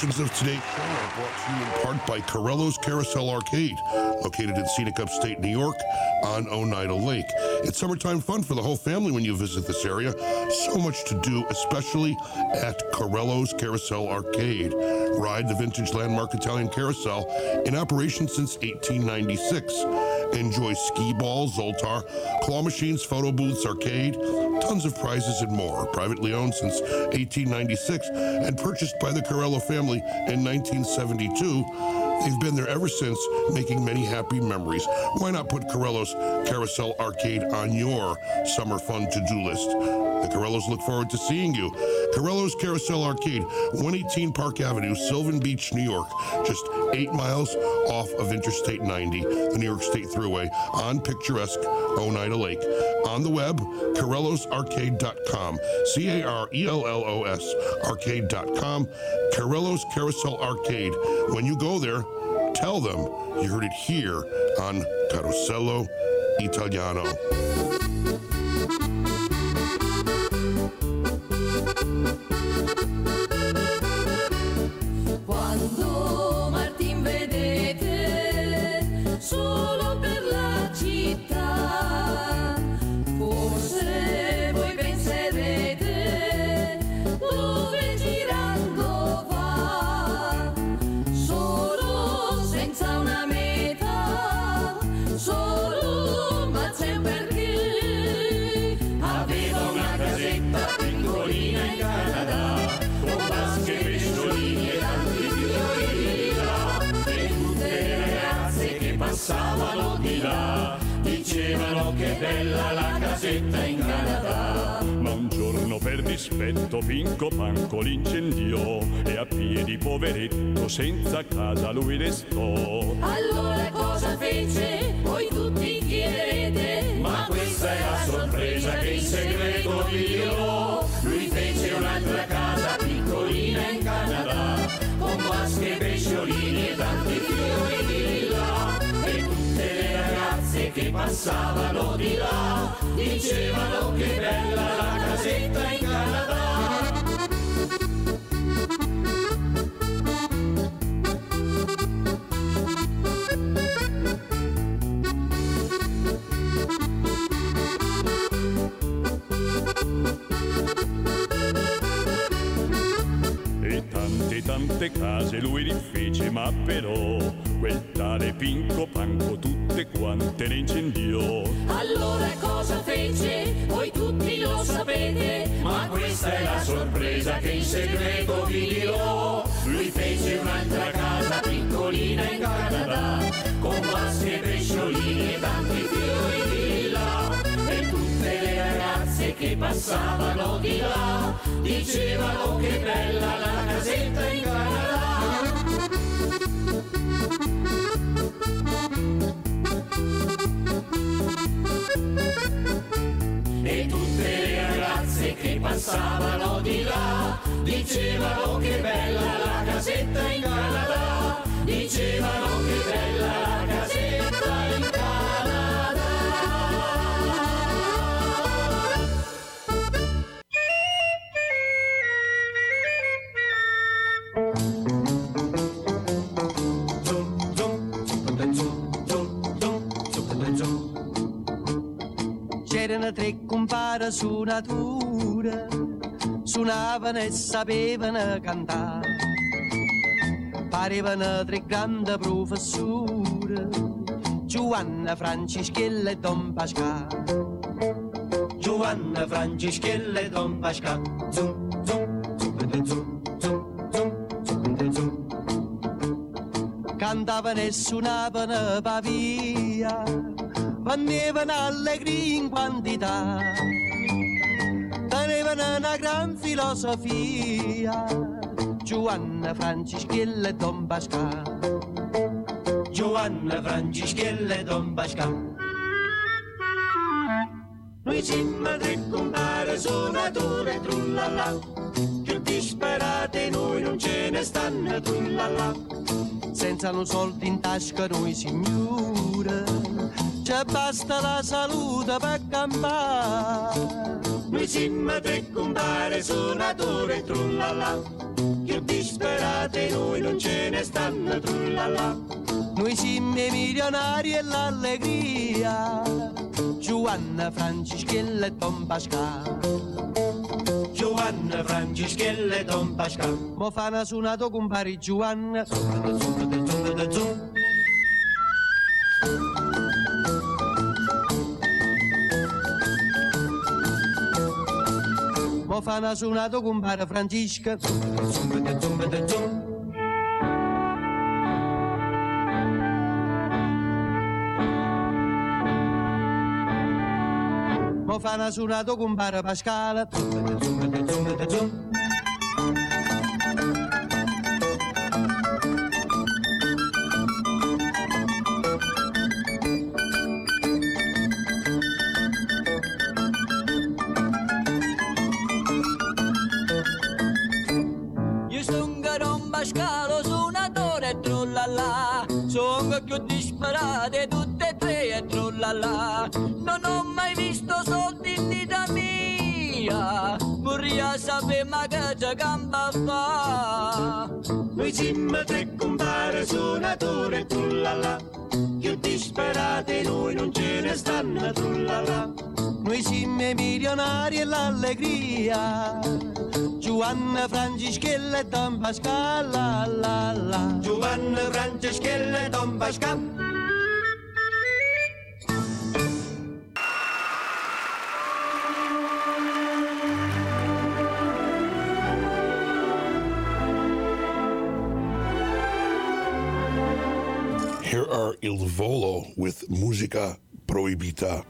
Portions of today's show are brought to you in part by Carello's Carousel Arcade, located in scenic upstate New York on Oneida Lake. It's summertime fun for the whole family when you visit this area. So much to do, especially at Carello's Carousel Arcade. Ride the vintage landmark Italian carousel in operation since 1896. Enjoy skee ball, Zoltar, claw machines, photo booths, arcade, tons of prizes and more. Privately owned since 1896 and purchased by the Carello family in 1972. They've been there ever since, making many happy memories. Why not put Carello's Carousel Arcade on your summer fun to-do list? The Carellos look forward to seeing you. Carello's Carousel Arcade, 118 Park Avenue, Sylvan Beach, New York, just eight miles off of Interstate 90, the New York State Thruway, on picturesque Oneida Lake. On the web, CarellosArcade.com, C-A-R-E-L-L-O-S, arcade.com, Carello's Carousel Arcade. When you go there, tell them you heard it here on Carosello Italiano. Dispetto Pinco Panco l'incendiò e a piedi poveretto senza casa lui restò. Allora cosa fece? Voi tutti chiederete. Ma questa è la sorpresa che in segreto vi dirò. Lui fece un'altra casa piccolina in Canada, con vasche, pesciolini e tanti fiori che passavano di là, dicevano che bella la casetta in Canada. Tante tante case lui rifece ma però quel tale Pinco Panco tutte quante le incendiò. Allora cosa fece? Voi tutti lo sapete. Ma questa è la sorpresa che in segreto vi dirò. Lui fece un'altra casa piccolina in Canada, con vasche, pesciolini e tanti fiori di là. E tutte le ragazze che passavano di là, dicevano che bella la casetta in Canada. E tutte le ragazze che passavano di là dicevano che bella la casetta in Canada, dicevano che bella la C'erano tre compare su natura, suonavano e sapevano cantare. Parevano tre grandi professori, Giovanna Francischella e Don Pascal. Giovanna Francischella e Don Pascal. Zum, zum, zum, zum, zum, zum, zum, zum. Cantavano e suonavano pavia, vendevano allegria in quantità, tenevano una gran filosofia, Giovanna Francischella e Don Pascal. Giovanna Francischella e Don Pascal. Noi siamo tre compare suonatori trullala, più disperate noi non ce ne stanno trullala. Senza un soldo in tasca noi signore, ci basta la salute per campare. Noi siamo tre compare suonatori trullala, più disperate noi non ce ne stanno trullala. Noi siamo milionari e l'allegria, Giovanna Francischella e Don Pascal. Juan, Frangischelle, Don Pascal. Mo fana suonato con pari Juan. Mo fana suonato con pari Francisca. Zumba, zumba, zumba, zumba. fa una surata con bara pascala. Scalo su una torre e sono più disperate tutte e tre e trullala, non ho mai visto sapere ma che gamba fa Noi siamo tre compare suonatori e trullala, più disperate noi non ce ne stanno trullala. Noi siamo milionari e l'allegria, Giovanna Francischella e Don Pascal. La, la, la. Giovanna Franceschella e Don Pascal. Here are Il Volo with Musica Proibita.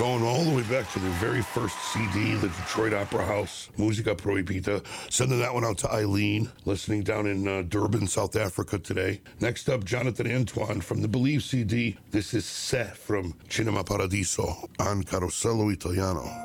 going all the way back to the very first CD, the Detroit Opera House, Musica Proibita. Sending that one out to Eileen, listening down in uh, Durban, South Africa today. Next up, Jonathan Antoine from the Believe CD. This is Seth from Cinema Paradiso on Carosello Italiano.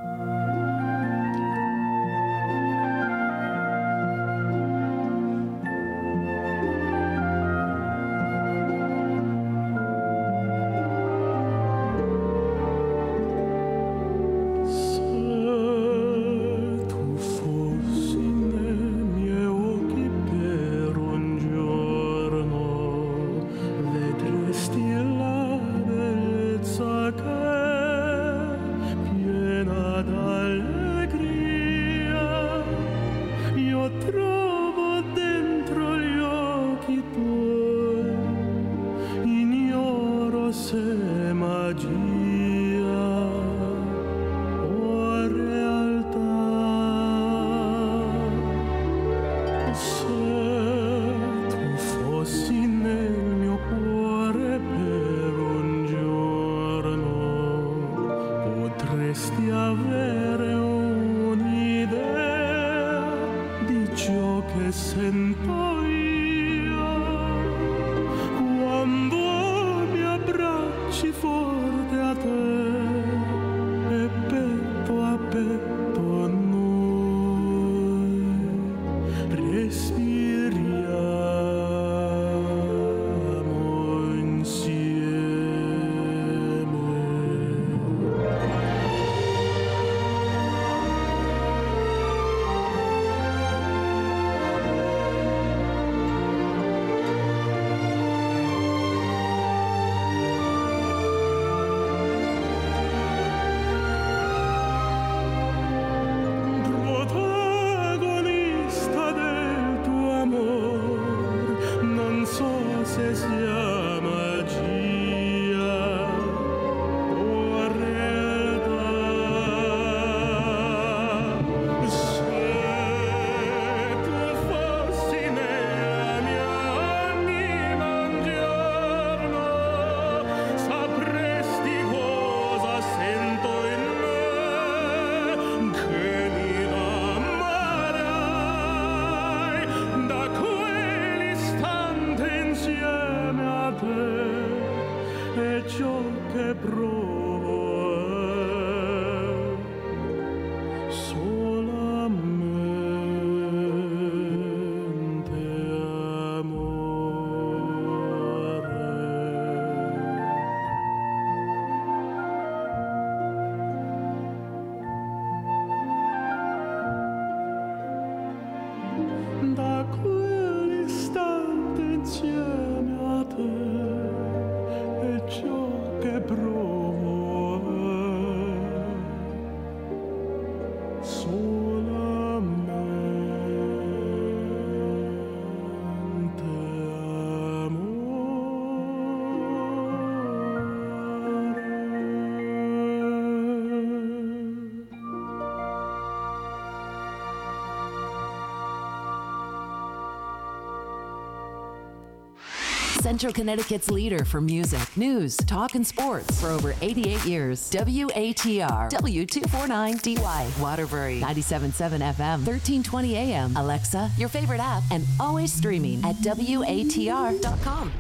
Central Connecticut's leader for music, news, talk, and sports for over 88 years. WATR, W249DY, Waterbury, 97.7 FM, 1320 AM. Alexa, your favorite app, and always streaming at WATR.com.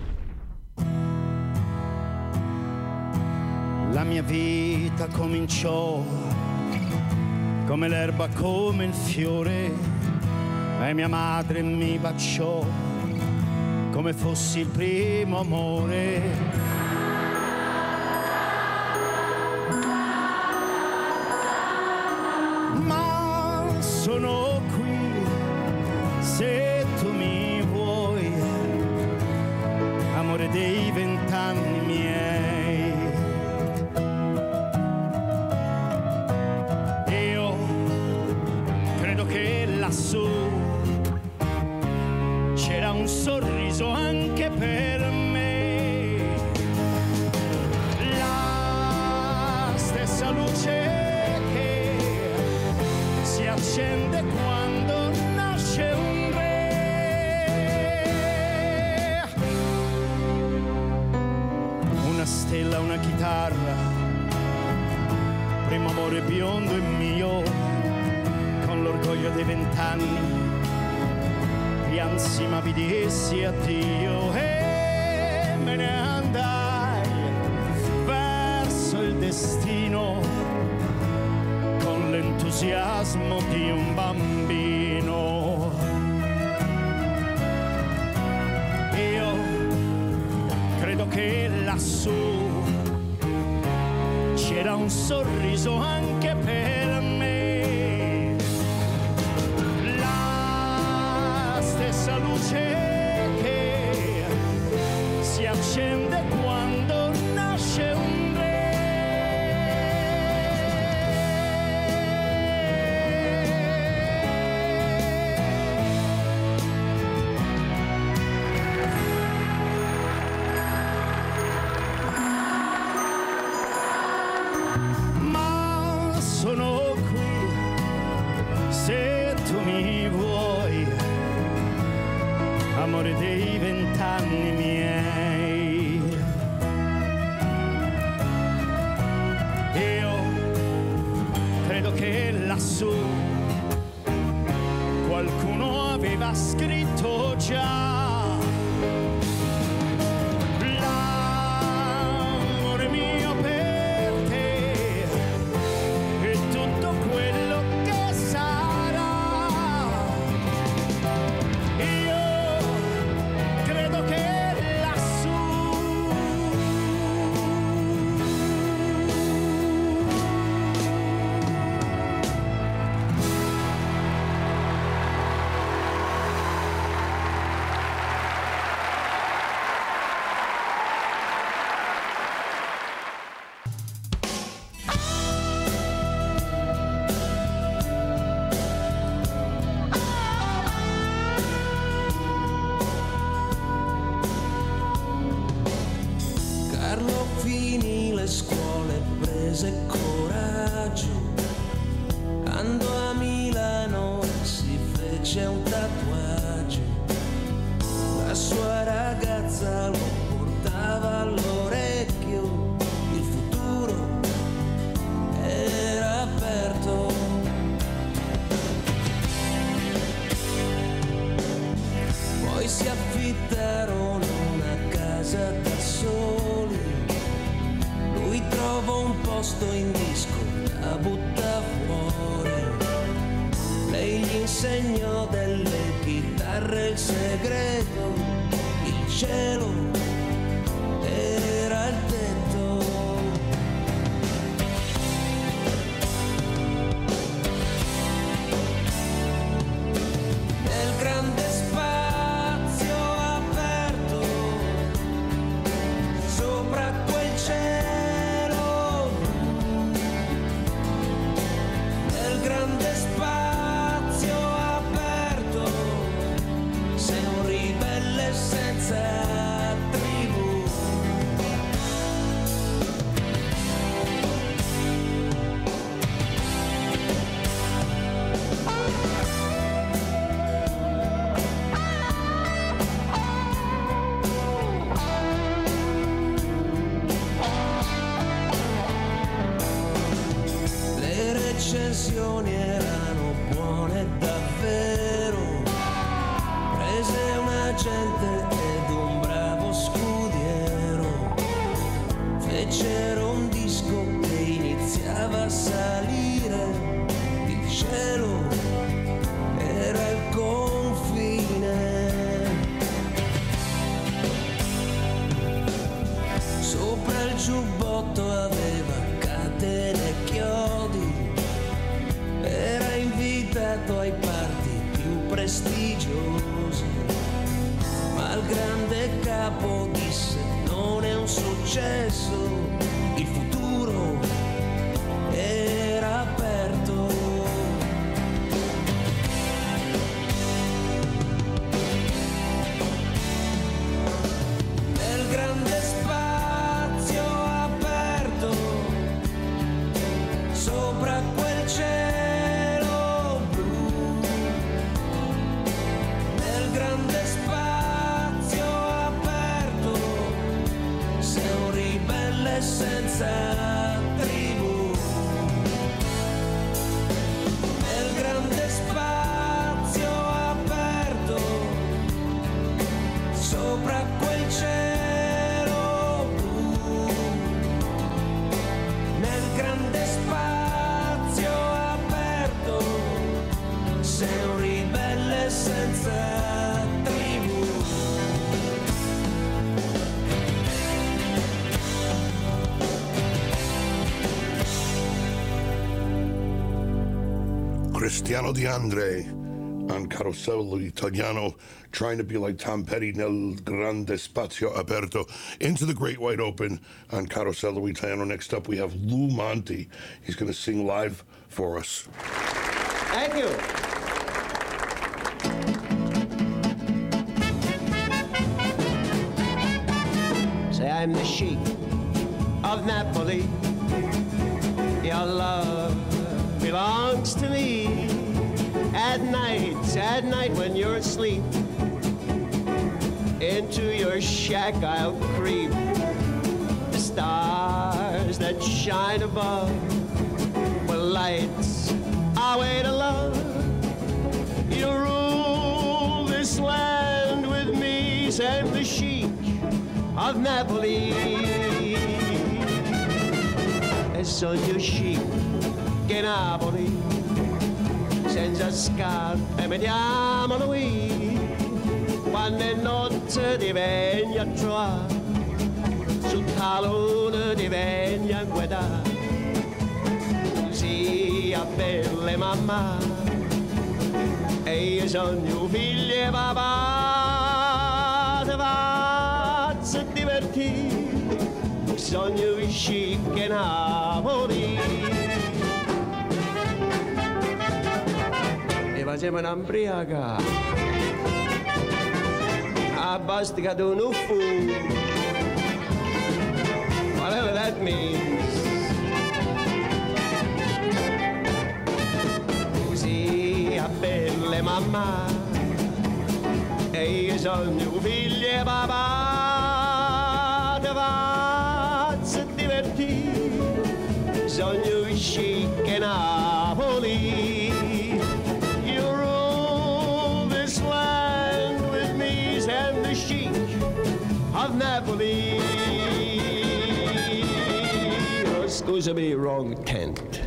La mia vita cominciò come l'erba, come il fiore, e mia madre mi baciò come fossi il primo amore. Cristiano De André on Carosello Italiano, trying to be like Tom Petty nel grande spazio aperto into the Great wide Open on Carosello Italiano. Next up, we have Lou Monte. He's going to sing live for us. Thank you. Say I'm the sheik of Napoli. Your love belongs to me. At night, at night when you're asleep, into your shack I'll creep. The stars that shine above will lights our way to love. You rule this land with me, Sam the Sheik of Napoli. E sogno chic che Napoli, senza scarpe mettiamolo qui, quando è notte ti venni a trovare, sul talone ti venni a guardare, sia belle mamma, e io sogno figli e papà, ti faccio divertire, sogno chic che Napoli. facevano ambriaca. A bastica di un uffo. Whatever that means così a belle mamma. E io sono tuo figlio e papà ti faccio divertire. Bisogna uscire wrong tent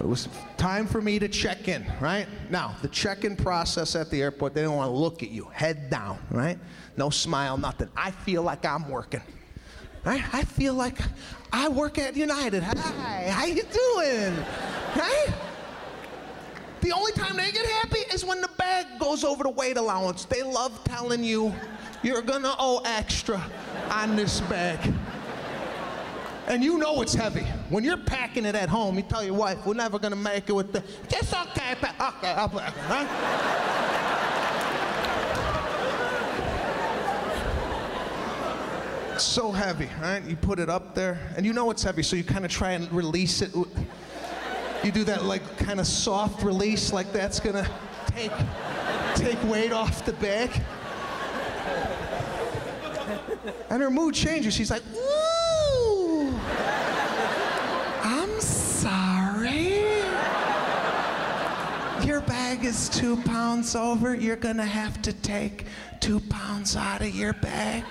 It was time for me to check in, right? Now, the check in process at the airport, they don't want to look at you, head down, right? No smile, nothing. I feel like I'm working, right? I feel like I work at United. Hi, how you doing? Right? The only time they get happy is when the bag goes over the weight allowance. They love telling you you're gonna owe extra on this bag. And you know it's heavy. When you're packing it at home, you tell your wife, we're never gonna make it with the, it's okay, pa- okay, I'll put it, huh? So heavy, right? You put it up there, and you know it's heavy, so you kind of try and release it. You do that like kind of soft release, like that's gonna take take weight off the bag. And her mood changes. She's like, ooh, I'm sorry. Your bag is two pounds over. You're gonna have to take two pounds out of your bag.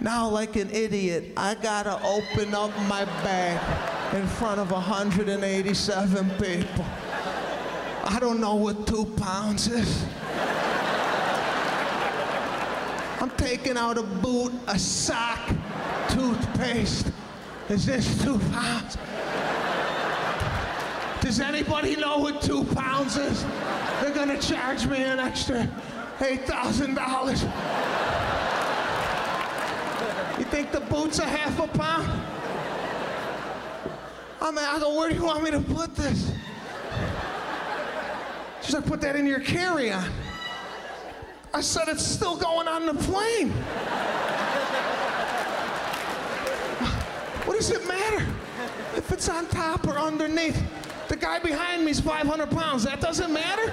Now, like an idiot, I gotta open up my bag in front of 187 people. I don't know what two pounds is. I'm taking out a boot, a sock, toothpaste. Is this two pounds? Does anybody know what two pounds is? They're gonna charge me an extra $8,000. You think the boot's a half a pound? Oh, I mean, I go, where do you want me to put this? She's like, put that in your carry-on. I said, it's still going on the plane. What does it matter if it's on top or underneath? The guy behind me's 500 pounds. That doesn't matter?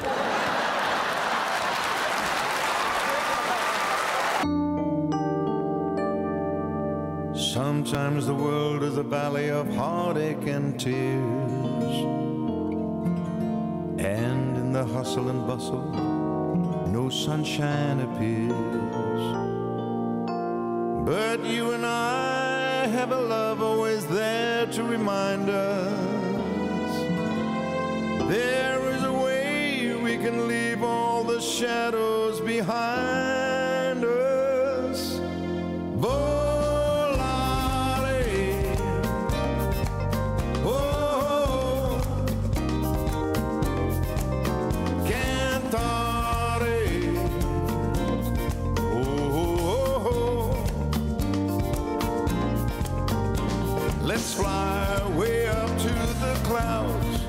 Sometimes the world is a valley of heartache and tears. And in the hustle and bustle, no sunshine appears. But you and I have a love always there to remind us there is a way we can leave all the shadows behind clouds,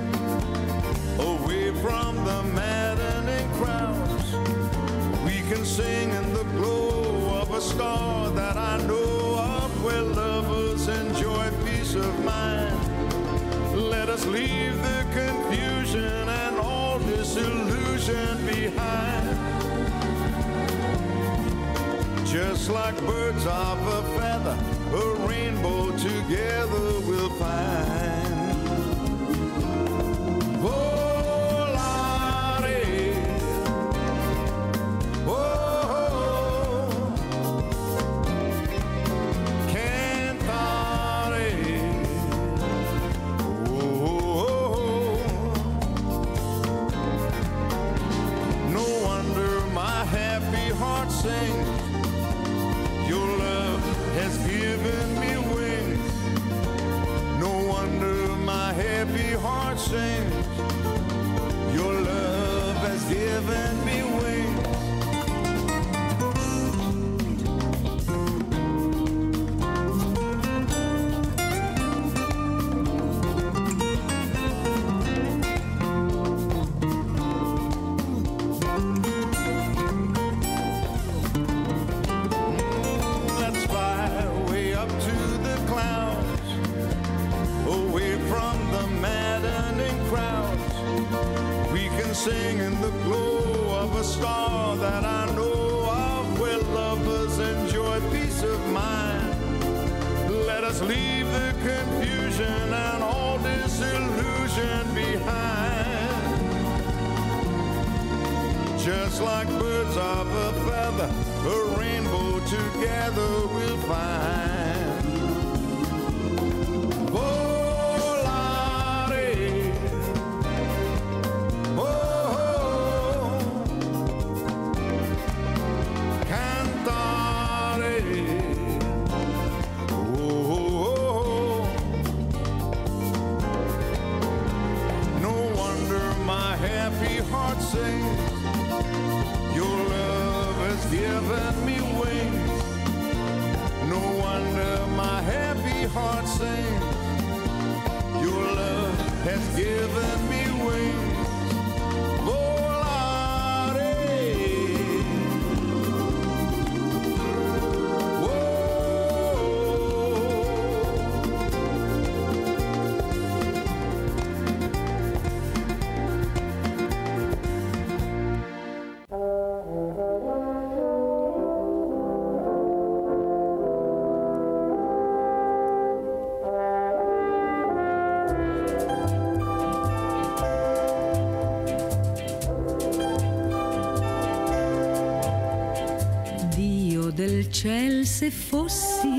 away from the maddening crowds. We can sing in the glow of a star that I know of, where lovers enjoy peace of mind. Let us leave the confusion and all disillusion behind. Just like birds of a feather, a rainbow together we'll find. l'échelle s'effaussit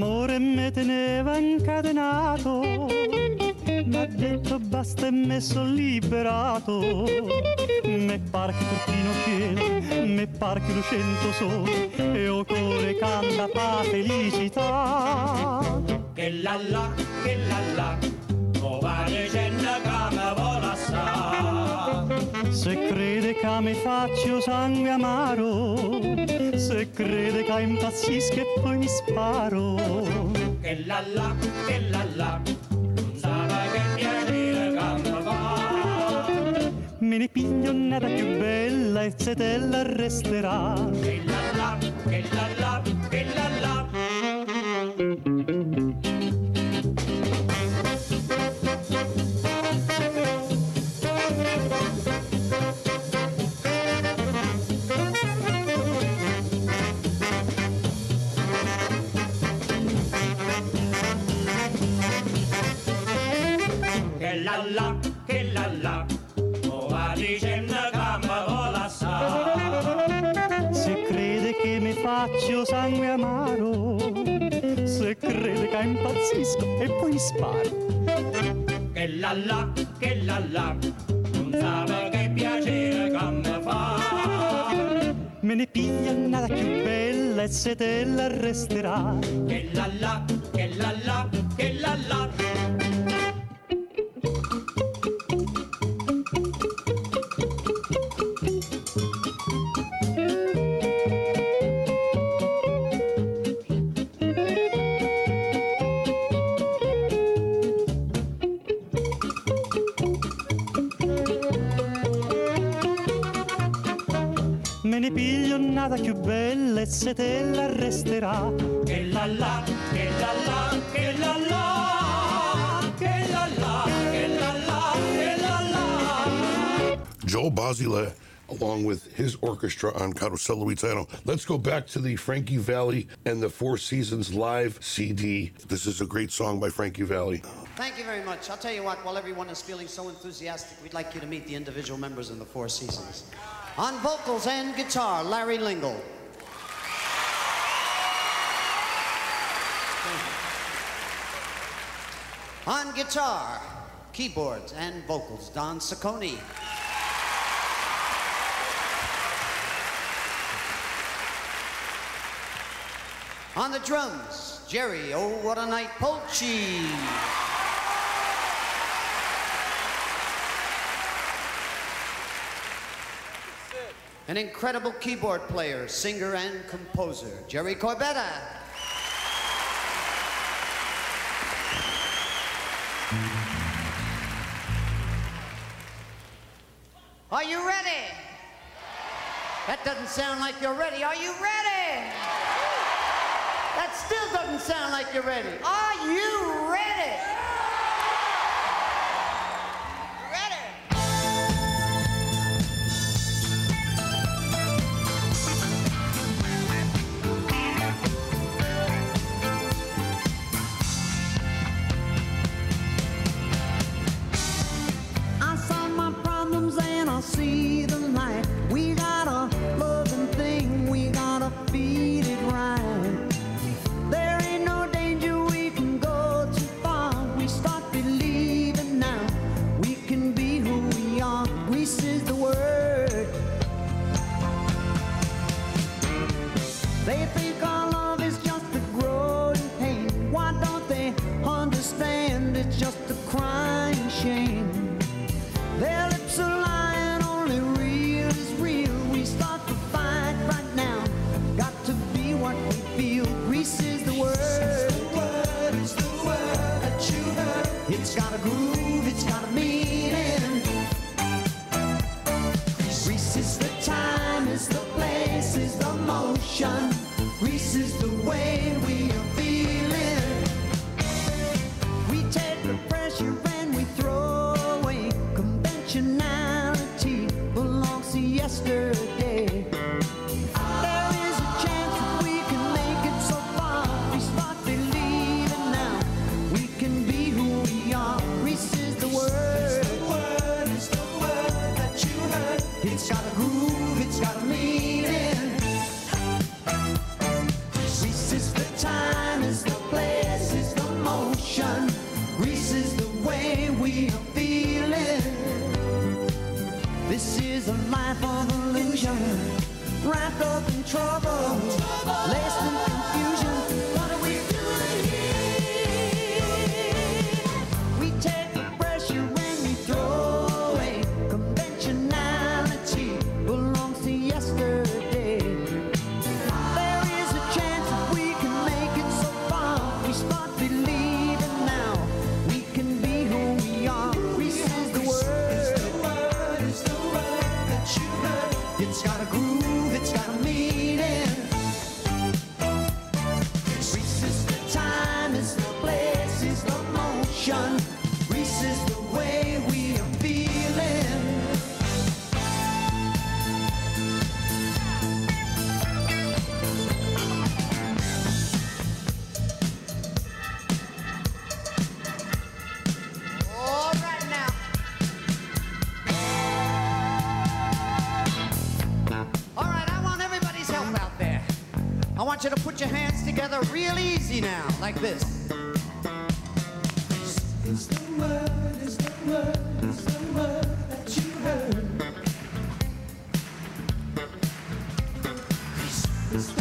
L'amore me teneva incatenato, m'ha detto basta e me son liberato. Me par che turchino cielo, me par che lucento sole, e o cuore canta pa felicità. Che la la, che la la, dicendo che mi vola sta. Se crede che mi faccio sangue amaro, se crede che impazzisco e poi mi sparo. Che la la, che la la, non sa che piacere mi fa. Me ne piglio nada più bella e se te la resterà. Che la la, che la la, che la la. La la, che la la, non sa che piacere che mi fa. Me ne piglia nada più bella e se te la resterà. Che la la, che la la, che la la. Nada più bella e se te la resterà. Che la la, che la la, che la la, che la la, che la la, che la la. Joe Basile, along with his orchestra on Carosello Italiano. Let's go back to the Frankie Valli and the Four Seasons live CD. This is a great song by Frankie Valli. Thank you very much. I'll tell you what, while everyone is feeling so enthusiastic, we'd like you to meet the individual members in the Four Seasons. On vocals and guitar, Larry Lingle. On guitar, keyboards, and vocals, Don Ciccone. On the drums, Jerry, oh what a night, Polci. An incredible keyboard player, singer, and composer, Jerry Corbetta. Are you ready? That doesn't sound like you're ready. Are you ready? That still doesn't sound like you're ready. Are you ready? my broken trouble. trouble. put your hands together real easy now, like this. Is the word, is the word, is the word that you heard? Is the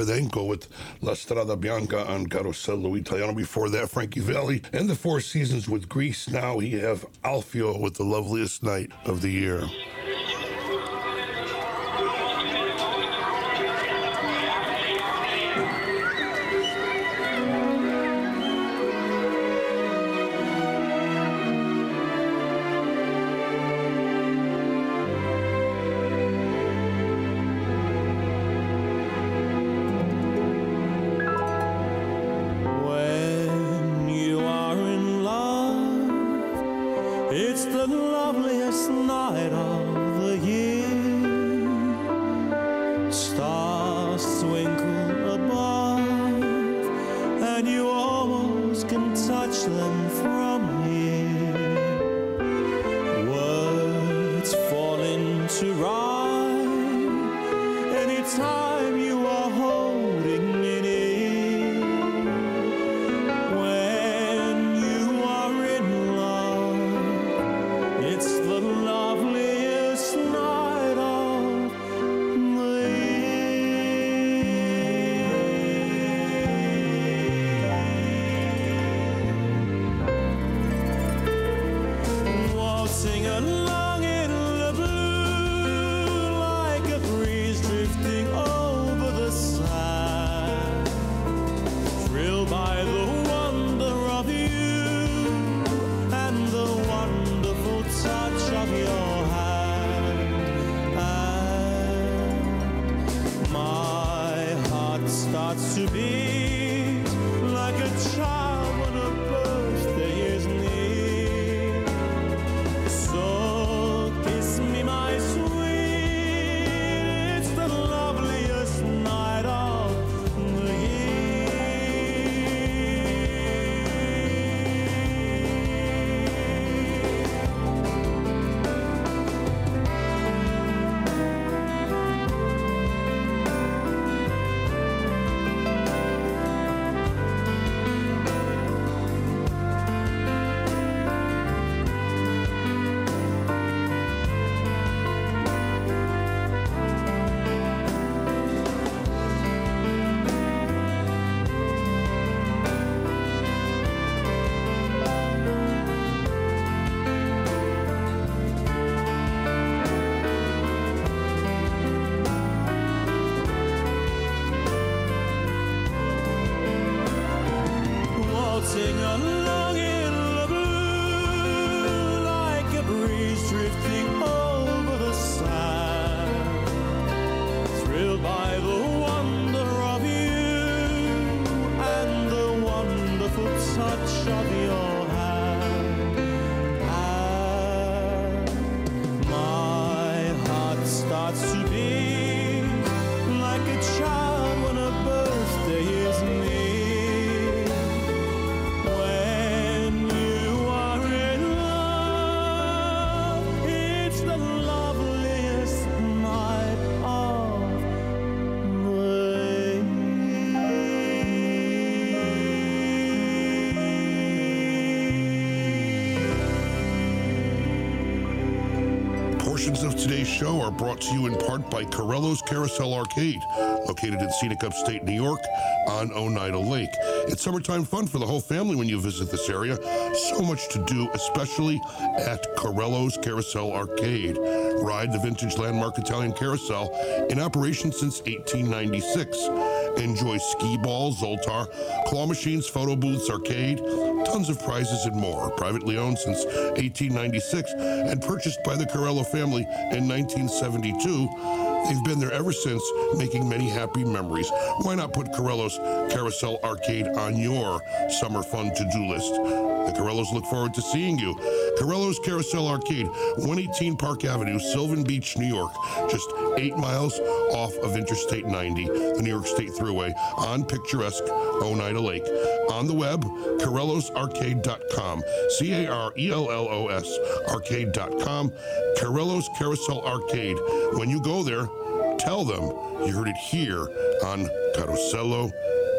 Fedenko with La Strada Bianca on Carosello Italiano. Before that, Frankie Valli and the Four Seasons with Grease. Now we have Alfio with the loveliest night of the year. Portions of today's show are brought to you in part by Carello's Carousel Arcade, located in scenic upstate New York on Oneida Lake. It's summertime fun for the whole family when you visit this area. So much to do, especially at Carello's Carousel Arcade. Ride the vintage landmark Italian carousel in operation since 1896. Enjoy skee ball, Zoltar, claw machines, photo booths, arcade, tons of prizes and more. Privately owned since 1896 and purchased by the Carello family in 1972. They've been there ever since, making many happy memories. Why not put Carello's Carousel Arcade on your summer fun to-do list? The Carellos look forward to seeing you. Carello's Carousel Arcade, 118 Park Avenue, Sylvan Beach, New York, just eight miles off of Interstate 90, the New York State Thruway, on picturesque Oneida Lake. On the web, CarellosArcade.com, C-A-R-E-L-L-O-S, arcade.com, Carello's Carousel Arcade. When you go there, tell them you heard it here on Carosello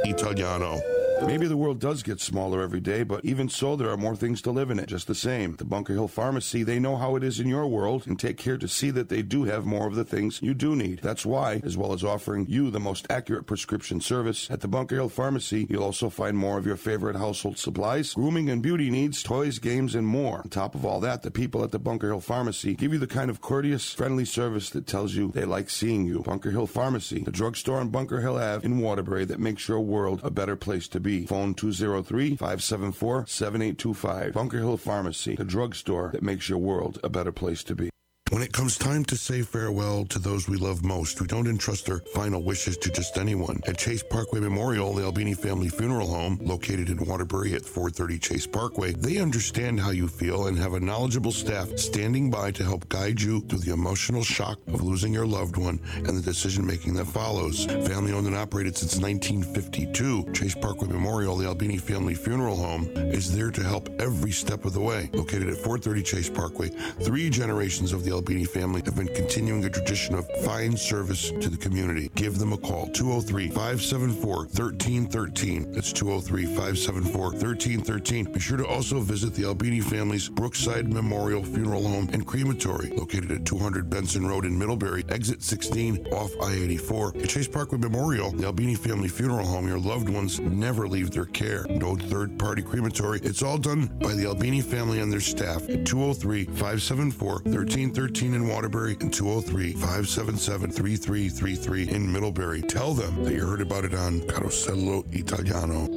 Italiano. Maybe the world does get smaller every day, but even so, there are more things to live in it, just the same. The Bunker Hill Pharmacy, they know how it is in your world and take care to see that they do have more of the things you do need. That's why, as well as offering you the most accurate prescription service, at the Bunker Hill Pharmacy, you'll also find more of your favorite household supplies, grooming and beauty needs, toys, games, and more. On top of all that, the people at the Bunker Hill Pharmacy give you the kind of courteous, friendly service that tells you they like seeing you. Bunker Hill Pharmacy, the drugstore on Bunker Hill Ave in Waterbury that makes your world a better place to be. Phone 203 574 7825. Bunker Hill Pharmacy, the drugstore that makes your world a better place to be. When it comes time to say farewell to those we love most, we don't entrust our final wishes to just anyone. At Chase Parkway Memorial, the Albini Family Funeral Home, located in Waterbury at 430 Chase Parkway, they understand how you feel and have a knowledgeable staff standing by to help guide you through the emotional shock of losing your loved one and the decision making that follows. Family owned and operated since 1952, Chase Parkway Memorial, the Albini Family Funeral Home, is there to help every step of the way. Located at 430 Chase Parkway, three generations of the Albini family have been continuing a tradition of fine service to the community. Give them a call 203 574 1313. That's 203 574 1313. Be sure to also visit the Albini family's Brookside Memorial Funeral Home and Crematory, located at 200 Benson Road in Middlebury, exit 16 off I 84. At Chase Parkway Memorial, the Albini Family Funeral Home, your loved ones never leave their care. No third party crematory. It's all done by the Albini family and their staff at 203 574 1313 in Waterbury and 203 577 3333 in Middlebury. Tell them that you heard about it on Carosello Italiano.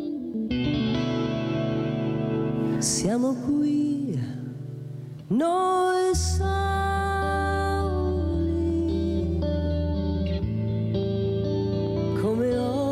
Siamo qui, noi soli, come ogni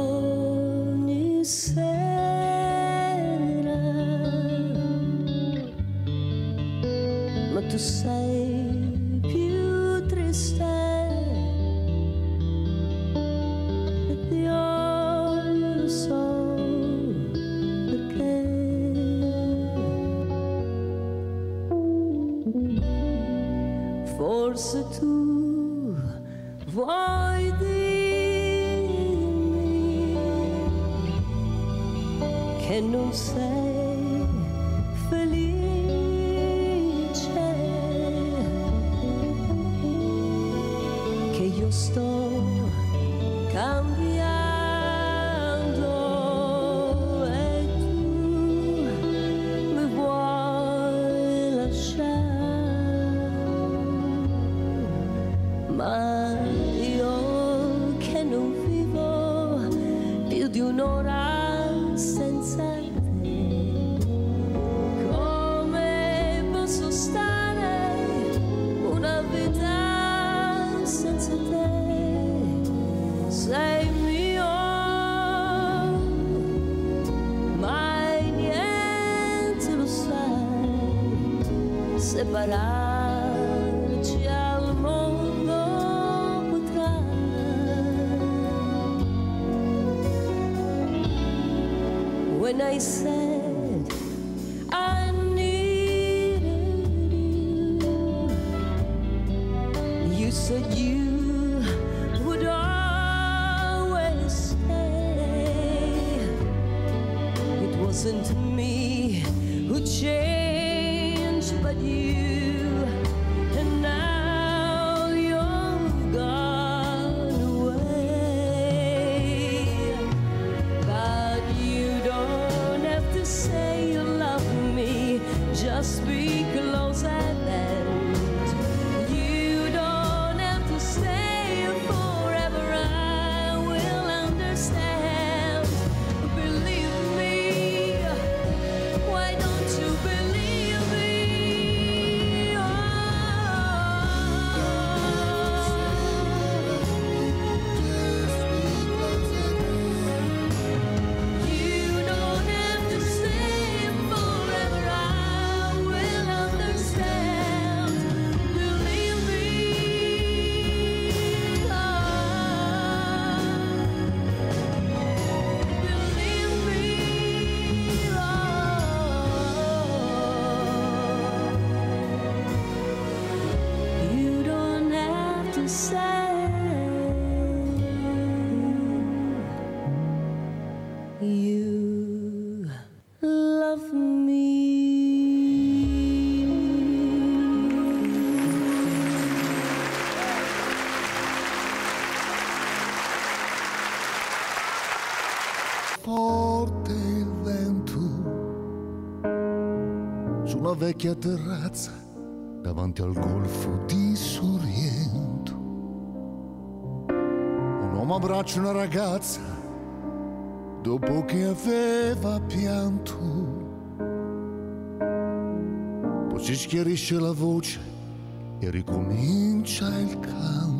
wasn't me who changed, but you. And now you're gone vecchia terrazza davanti al golfo di Sorrento. Un uomo abbraccia una ragazza dopo che aveva pianto. Poi si schiarisce la voce e ricomincia il canto.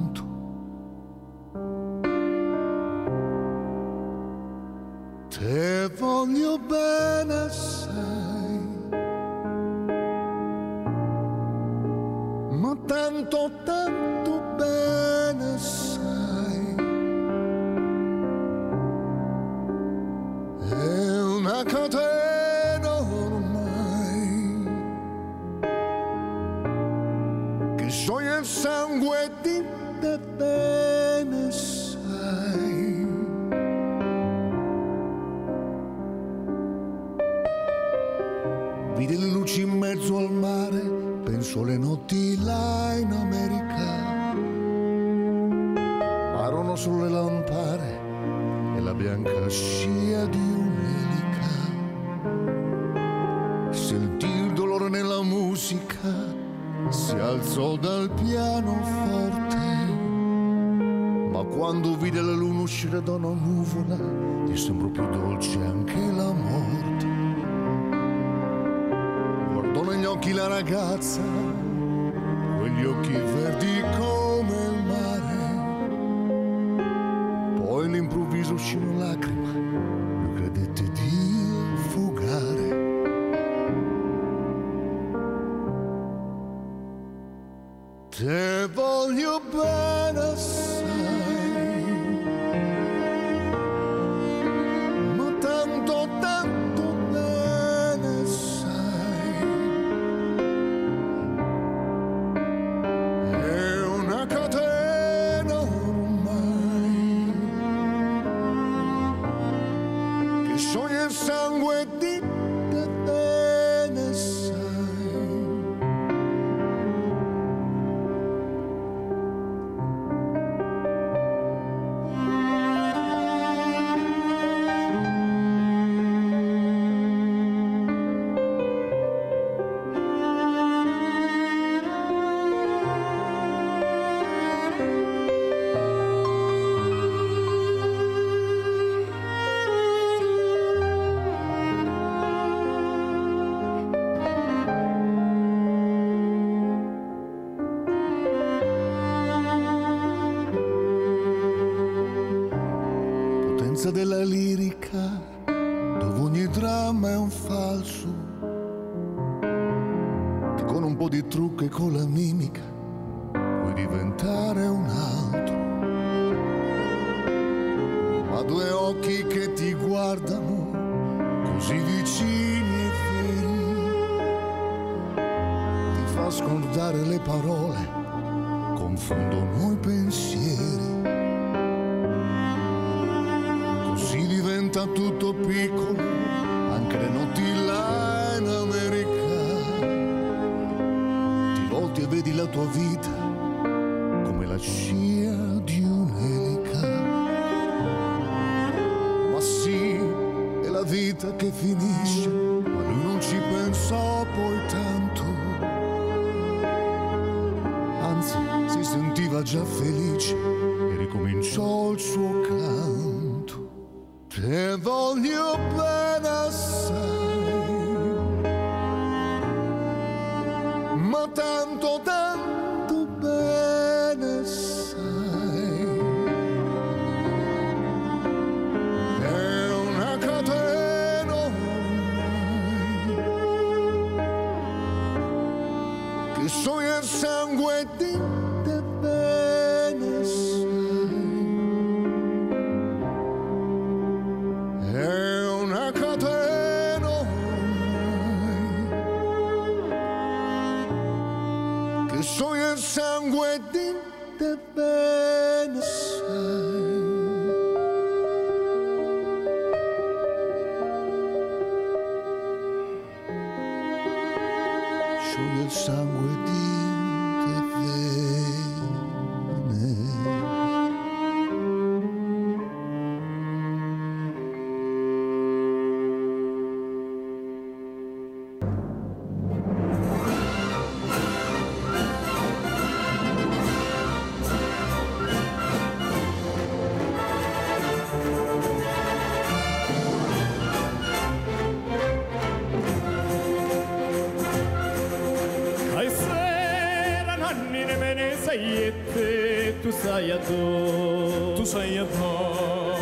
Tu sai a do Tu sai a do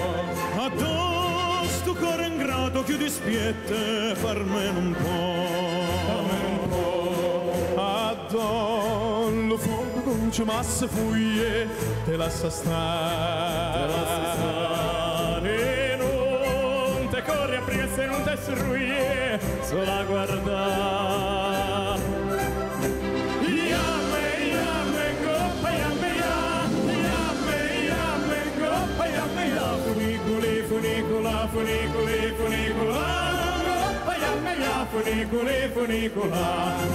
Addo sto cuore ingrato che dispiette farmene un po' Farmene un po' Addo lo fuoco dolce ma se fuglie te lascia stare. Te lascia stare. Non te corri a presa e non te sruie solo a guardare funicola, funicoli, funicola, yamme, ya, funicoli, funicola,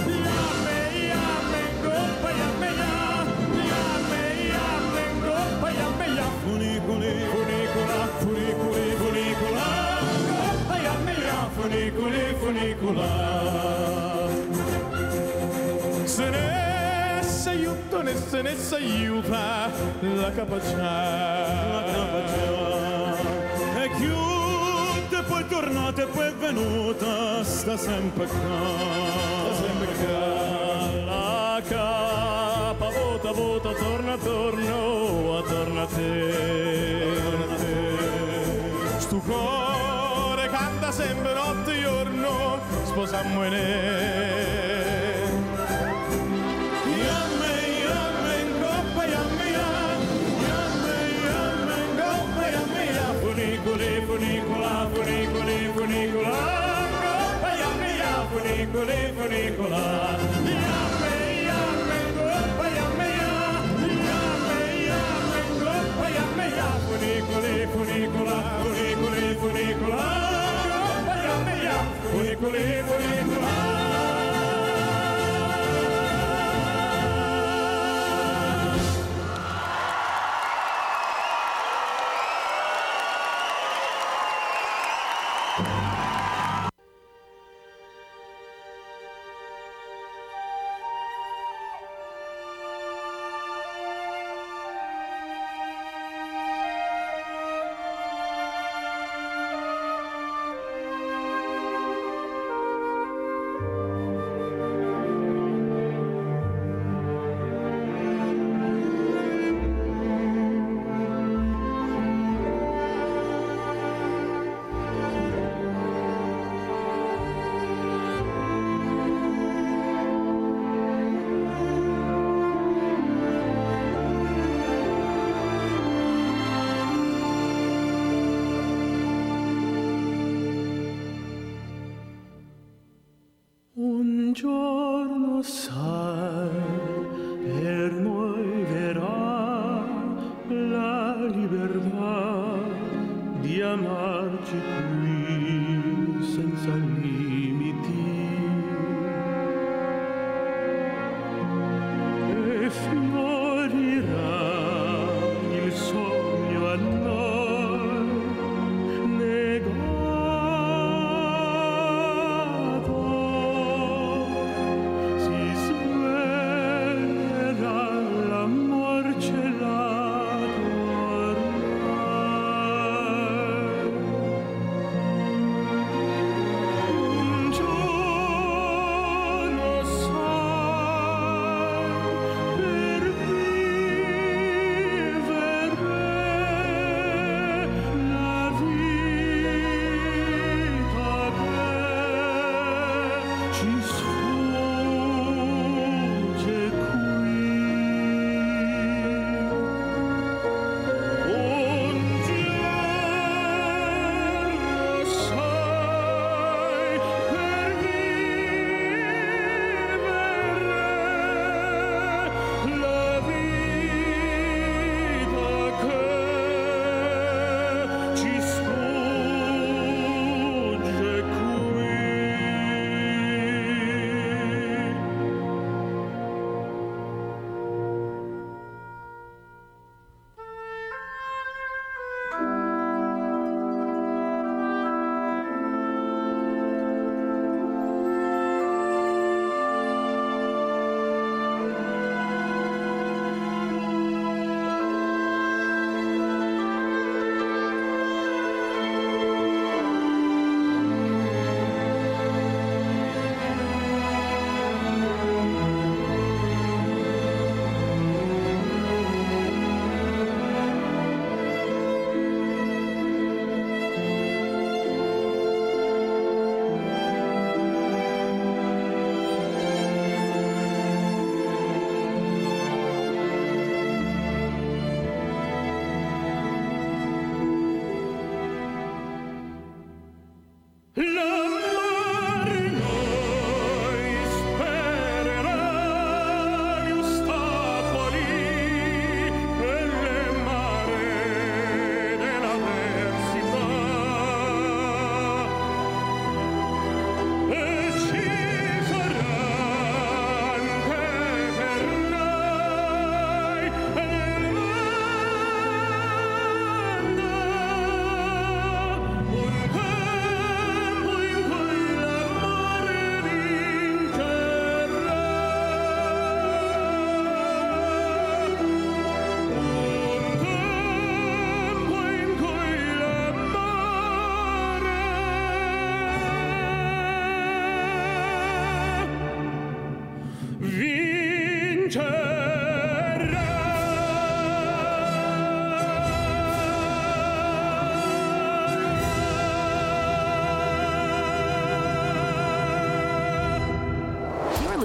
yamme, yamme, goppa, yamme, ya, yamme, yamme, goppa, yamme, funicoli, funicola, funicola, goppa, yamme, funicoli, funicola. Se ne s'aiuto, ne se ne s'aiuta la capacità. Tornata e poi è venuta sta sempre qua Sta sempre qua. La capa vota, vota, torna, torno, torna a te. Torna a te. Sto cuore canta sempre notte e giorno Sposammo in Fericole, fericola. Yamme, yamme, goppa, yamme, ya. Yamme, yamme, goppa, yamme, ya. Fericole, fericola, fericole, fericola. Goppa, yamme, ya. Fericole, fericola.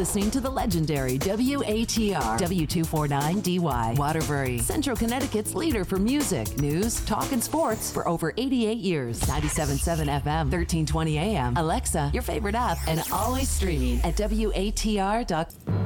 Listening to the legendary WATR W249DY Waterbury, Central Connecticut's leader for music, news, talk, and sports for over 88 years. 97.7 FM, 1320 AM. Alexa, your favorite app, and always streaming at WATR.com.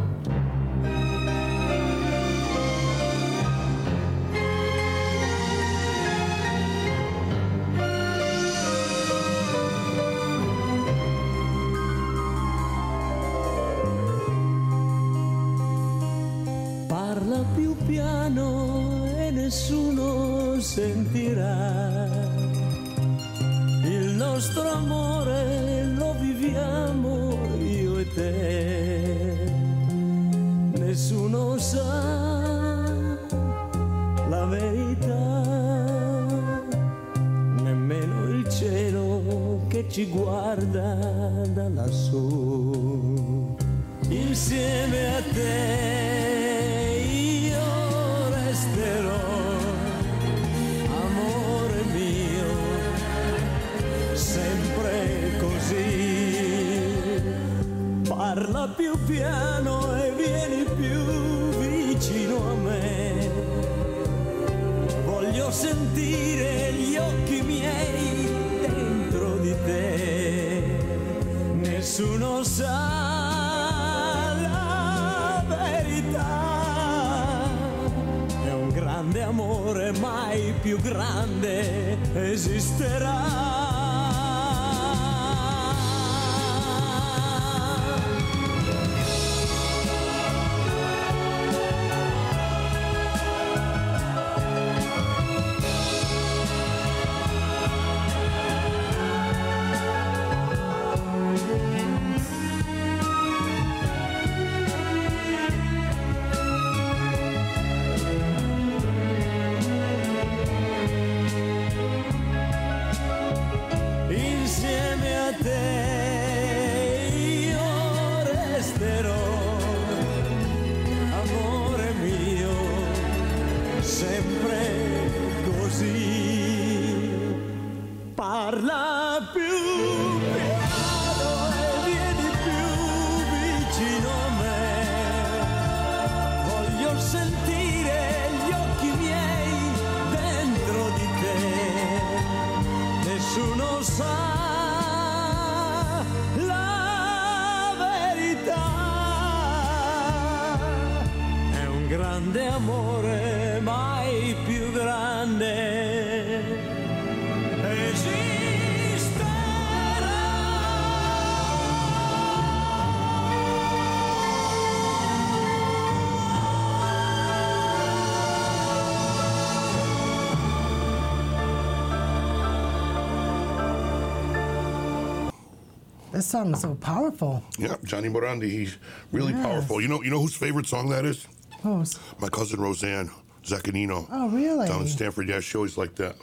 That song is so powerful. Yeah, Gianni Morandi, he's really Yes. powerful. You know, you know whose favorite song that is? Whose? My cousin Roseanne Zaccanino. Oh, really? Down in Stamford, yeah, she always like that.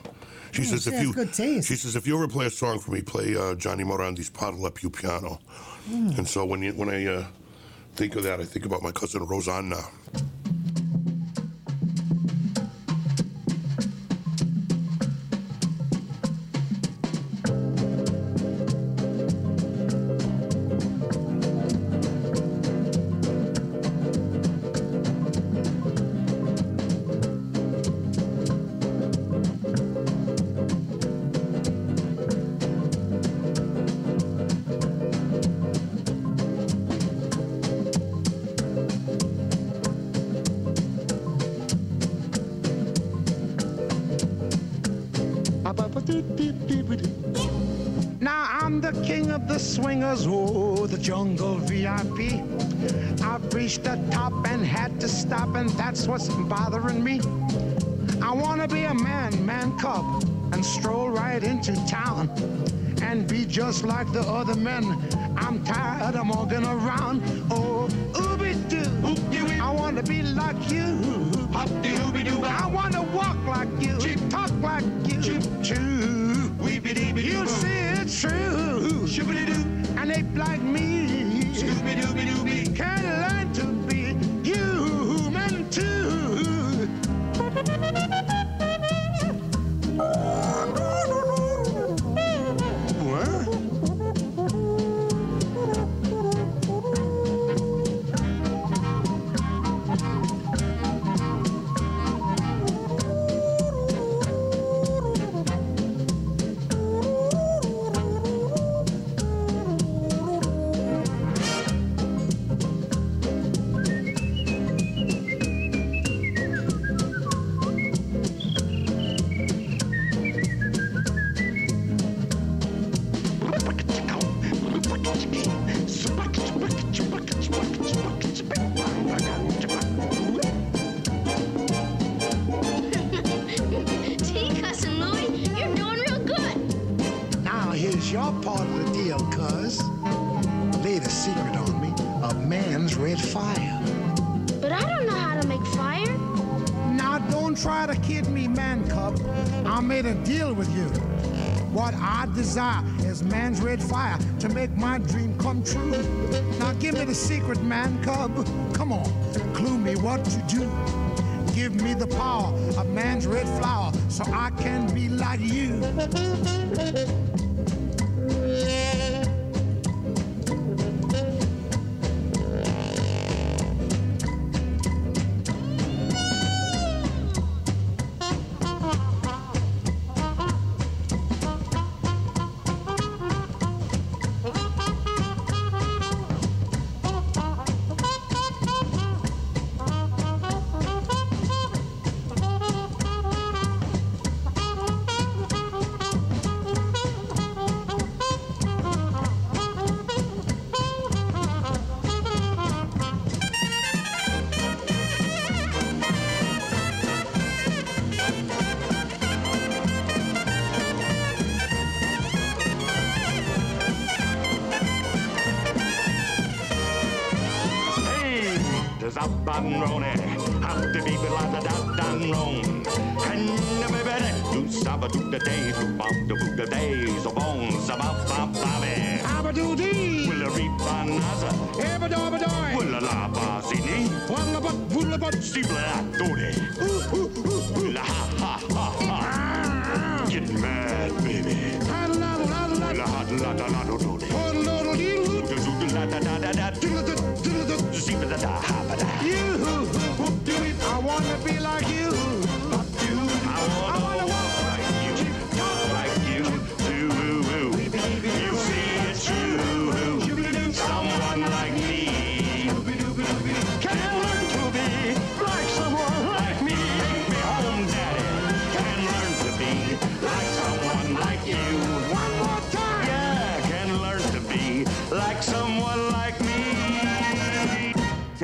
She Oh, says she if you good taste. she says if you ever play a song for me, play uh, Gianni Morandi's Parla Più Piano. Mm. And so when you when I uh, think of that, I think about my cousin Rosanna.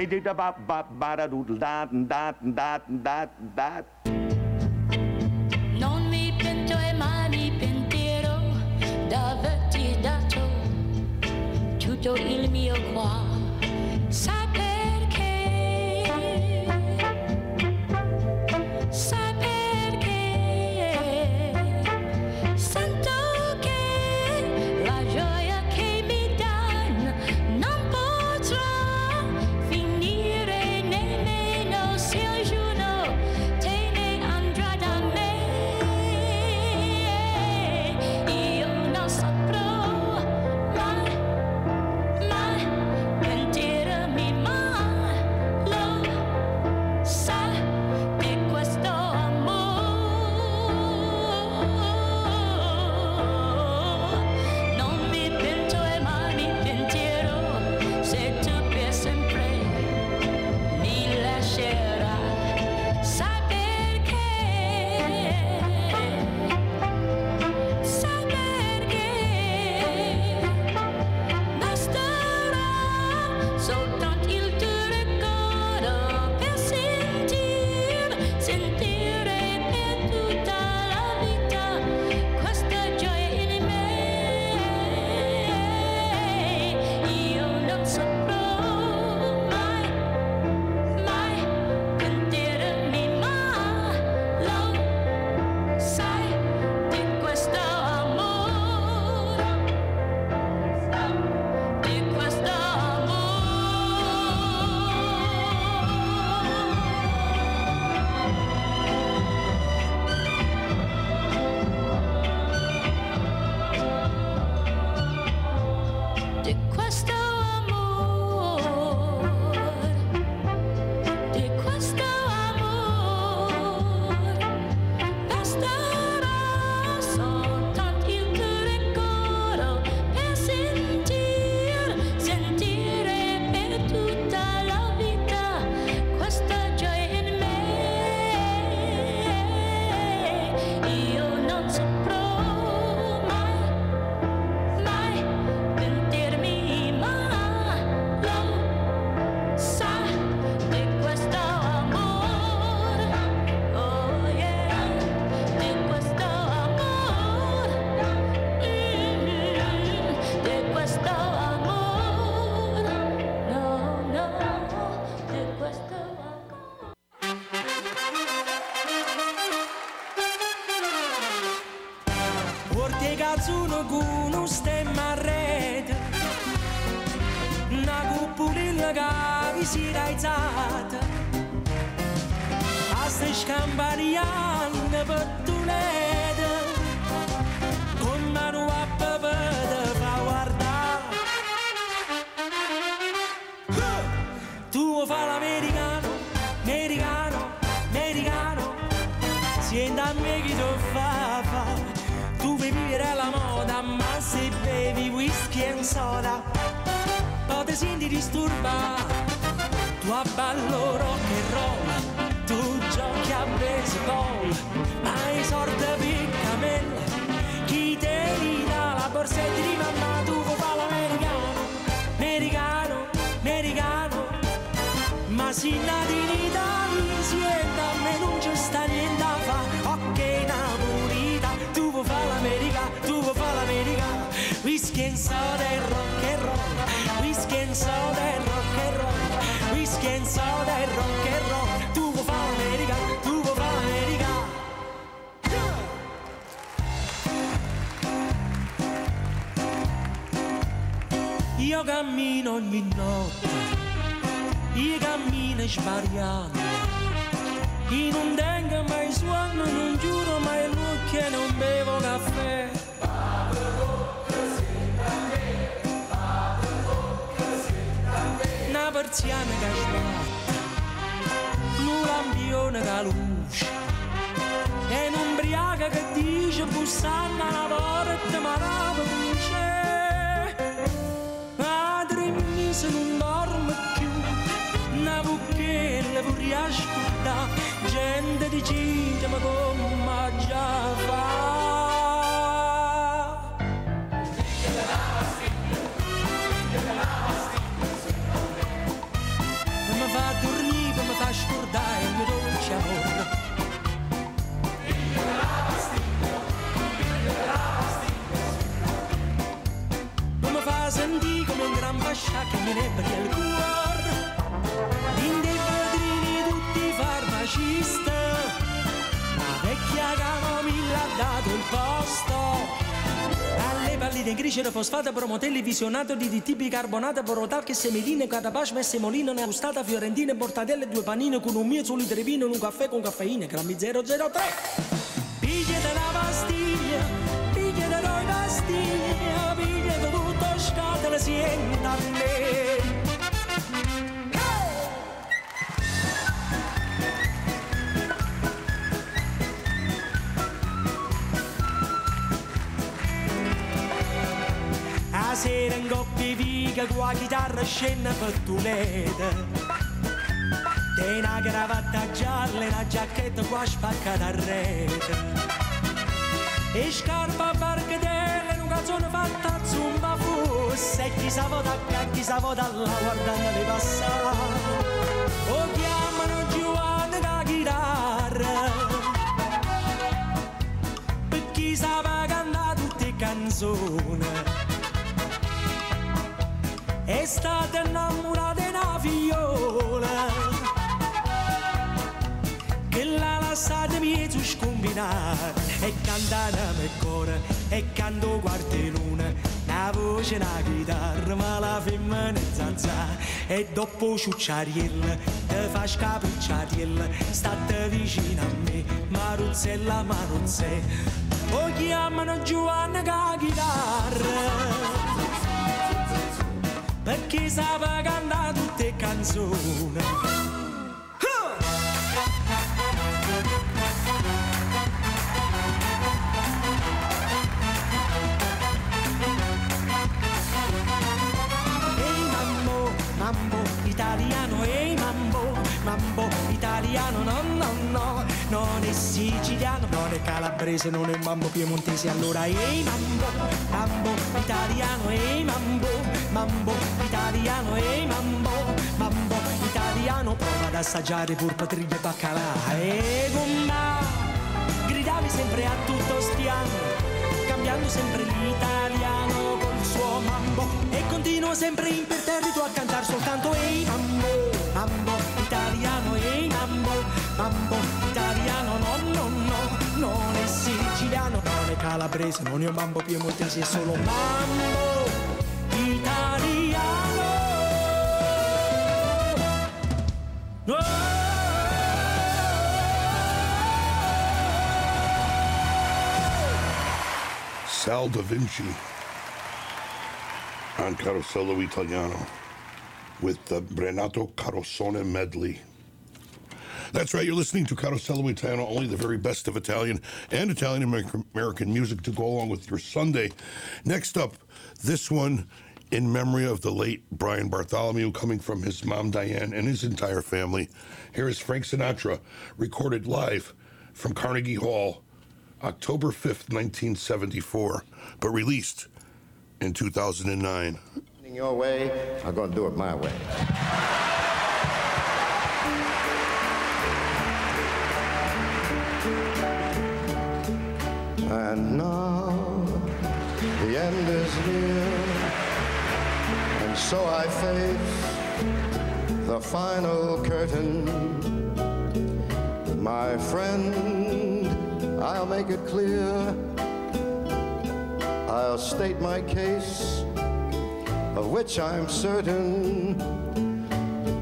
did doodle dot dot dot dot dot. Non mi pento e mai pentirò d'averti dato tutto il mio cuore. Palline grigie fosfate, promotelli visionato di DT bicarbonate, borotacche, semeline, catapasme, semolino, neustata, fiorentine, mortadelle, due panine con un mezzo litro di vino, un caffè con caffeina, grammi 003. Pigliate la pastiglia, pigliate noi pastiglia, pigliate tutto scatole, sienta a me. Sera in coppia viga con la chitarra tu lede. Te una cravatta gialla e una giacchetta qua spaccata a rete. E scarpa a barcatelle, un calzone fatta a zumba fosse E chi sa vota qua, chi sa vota là, guardandoli passare. O chiamano Giovanni la chitarra. Per chi sa cantare tutte canzoni è stata innamorata di una figliola. Che l'ha lasciata mezzo scombinata. E cantata nel cuore e canto quarti luna. Una voce una chitarra ma la femmina zanza e dopo ciucciariella te fa scapricciariella. State vicino a me Maruzzella Maruzze o chiamano Giovanna che la chitarra perché sapeva cantare tutte canzoni. Ehi mambo, mambo italiano, ehi mambo, mambo italiano, no, no, no, non è siciliano, non è calabrese, non è mambo piemontese, allora ehi mambo, mambo italiano, ehi mambo, mambo italiano, ehi mambo, mambo italiano, prova ad assaggiare pur patriglia e baccalà, e gomma, gridavi sempre a tutto spiano, cambiando sempre l'italiano col suo mambo, e continuo sempre imperterrito a cantare soltanto ehi mambo, mambo italiano, ehi mambo, mambo italiano, no, no, no, non è siciliano, non è calabrese, non è un mambo piemontese, è solo mambo italiano. Sal Da Vinci on Carosello Italiano with the Renato Carosone medley. That's right, you're listening to Carosello Italiano, only the very best of Italian and Italian American music to go along with your Sunday. Next up, this one in memory of the late Brian Bartholomew, coming from his mom Diane and his entire family. Here is Frank Sinatra, recorded live from Carnegie Hall, October 5th, 1974, but released in 2009. Your way, I'm going to do it my way. And now the end is near, so I face the final curtain. My friend, I'll make it clear. I'll state my case, of which I'm certain.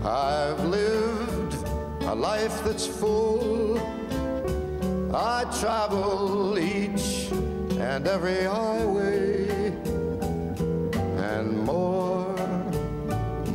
I've lived a life that's full. I travel each and every highway and more,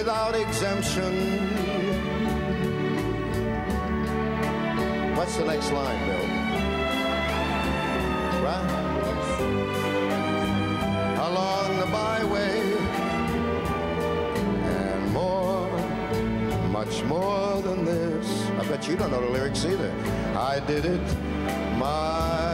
without exemption. What's the next line, Bill? Right? Along the byway and more, much more than this. I bet you don't know the lyrics either. I did it my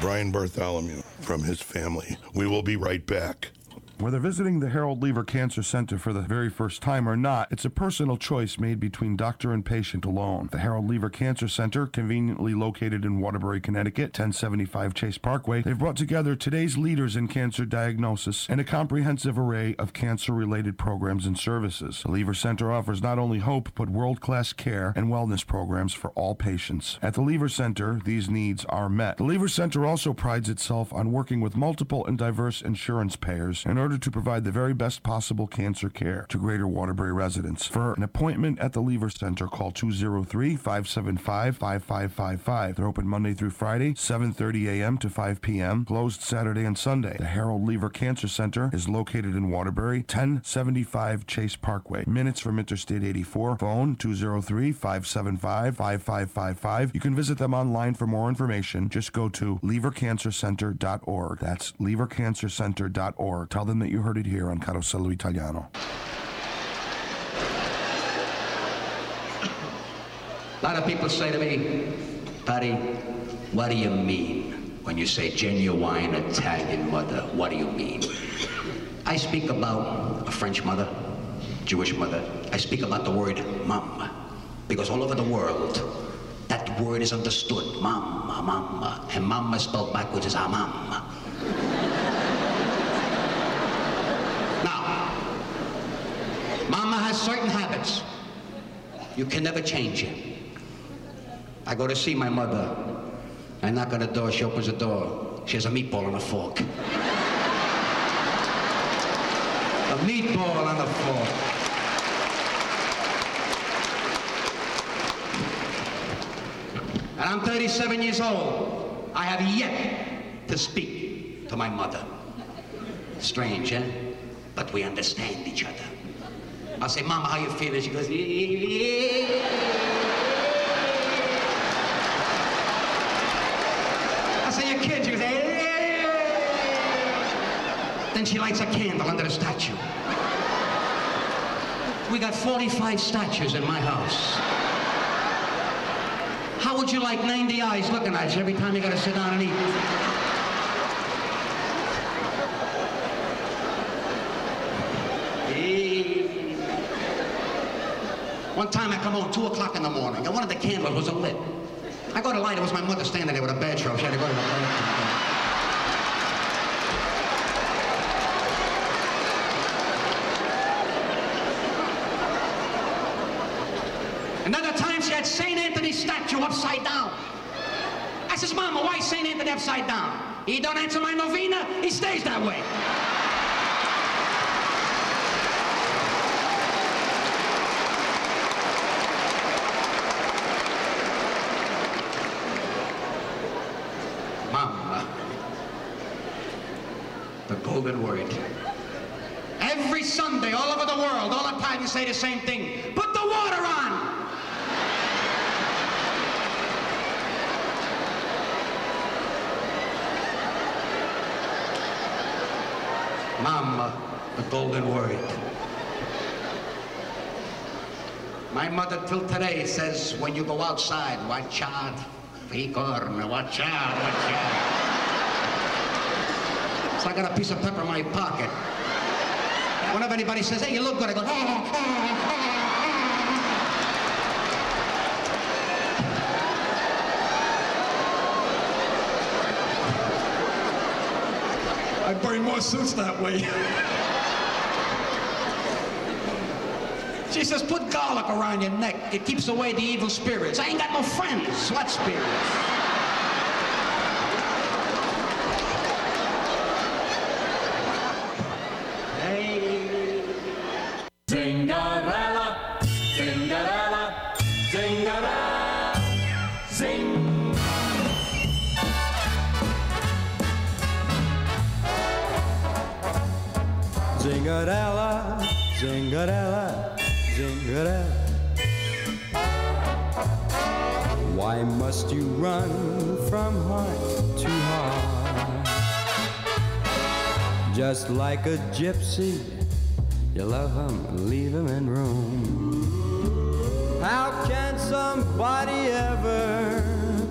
Brian Bartholomew from his family. We will be right back. Whether visiting the Harold Leever Cancer Center for the very first time or not, it's a personal choice made between doctor and patient alone. The Harold Leever Cancer Center, conveniently located in Waterbury, Connecticut, 1075 Chase Parkway, they've brought together today's leaders in cancer diagnosis and a comprehensive array of cancer-related programs and services. The Leever Center offers not only hope, but world-class care and wellness programs for all patients. At the Leever Center, these needs are met. The Leever Center also prides itself on working with multiple and diverse insurance payers in order to provide the very best possible cancer care to Greater Waterbury residents. For an appointment at the Leever Center, call 203-575-5555. They're open Monday through Friday, 7:30 a.m. to 5 p.m., closed Saturday and Sunday. The Harold Leever Cancer Center is located in Waterbury, 1075 Chase Parkway, minutes from Interstate 84. Phone 203-575-5555. You can visit them online for more information. Just go to leevercancercenter.org. That's leevercancercenter.org. Tell them that you heard it here on Carosello Italiano. A lot of people say to me, Patty, what do you mean when you say genuine Italian mother? What do you mean? I speak about a French mother, Jewish mother. I speak about the word mama. Because all over the world, that word is understood. Mama, mama. And mama spelled backwards is amam. now, mama has certain habits. You can never change it. I go to see my mother. I knock on the door, she opens the door. She has a meatball on a fork. A meatball on a fork. And I'm 37 years old. I have yet to speak to my mother. Strange, eh? But we understand each other. I'll say, Mama, how you feeling? She goes, I say, you kid? She goes, Then she lights a candle under the statue. We got 45 statues in my house. How would you like 90 eyes looking at you every time you gotta sit down and eat? One time I come home, 2 o'clock in the morning, and one of the candles wasn't lit. I go to light, it was my mother standing there with a bed show. She had to go to the bathroom. Another time she had St. Anthony's statue upside down. I says, Mama, why St. Anthony upside down? He don't answer my novena, he stays that way. Mama. The golden word. Every Sunday, all over the world, all the time you say the same thing. Put the water on! Mama, the golden word. My mother till today says when you go outside, watch out, Picorn, watch out, watch out. I got a piece of pepper in my pocket. Whenever anybody says, hey, you look good, I go, "Ah, ah, ah." I burn more suits that way. She says, put garlic around your neck. It keeps away the evil spirits. I ain't got no friends. What spirits? Like a gypsy, you love him, leave him and roam. How can somebody ever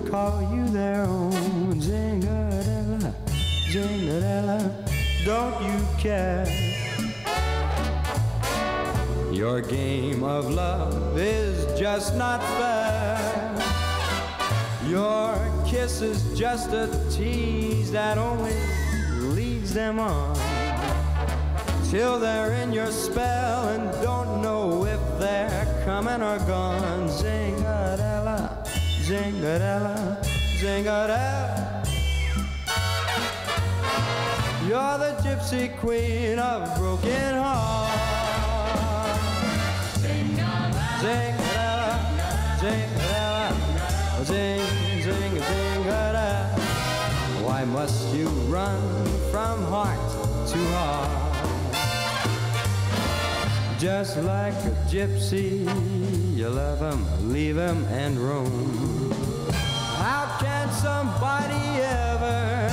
call you their own? Zingarella, zingarella, don't you care? Your game of love is just not fair. Your kiss is just a tease that only leads them on. Till they're in your spell and don't know if they're coming or gone. Zingarella, zingarella, zingarella. You're the gypsy queen of broken hearts. Zingarella, zingarella, zing, zing, zingarella. Why must you run from heart to heart? Just like a gypsy, you love him, leave him, and roam. How can somebody ever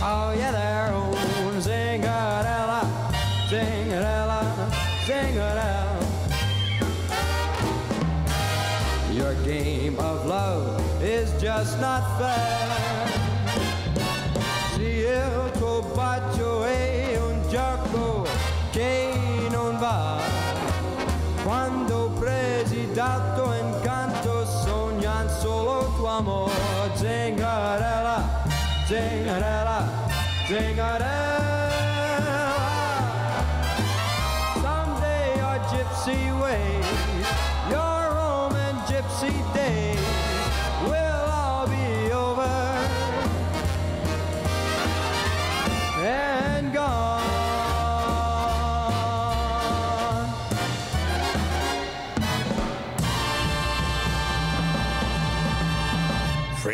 call you their own? Zingarella, zingarella, zingarella. Your game of love is just not fair. Solo tuo amore. Zingarella, zingarella,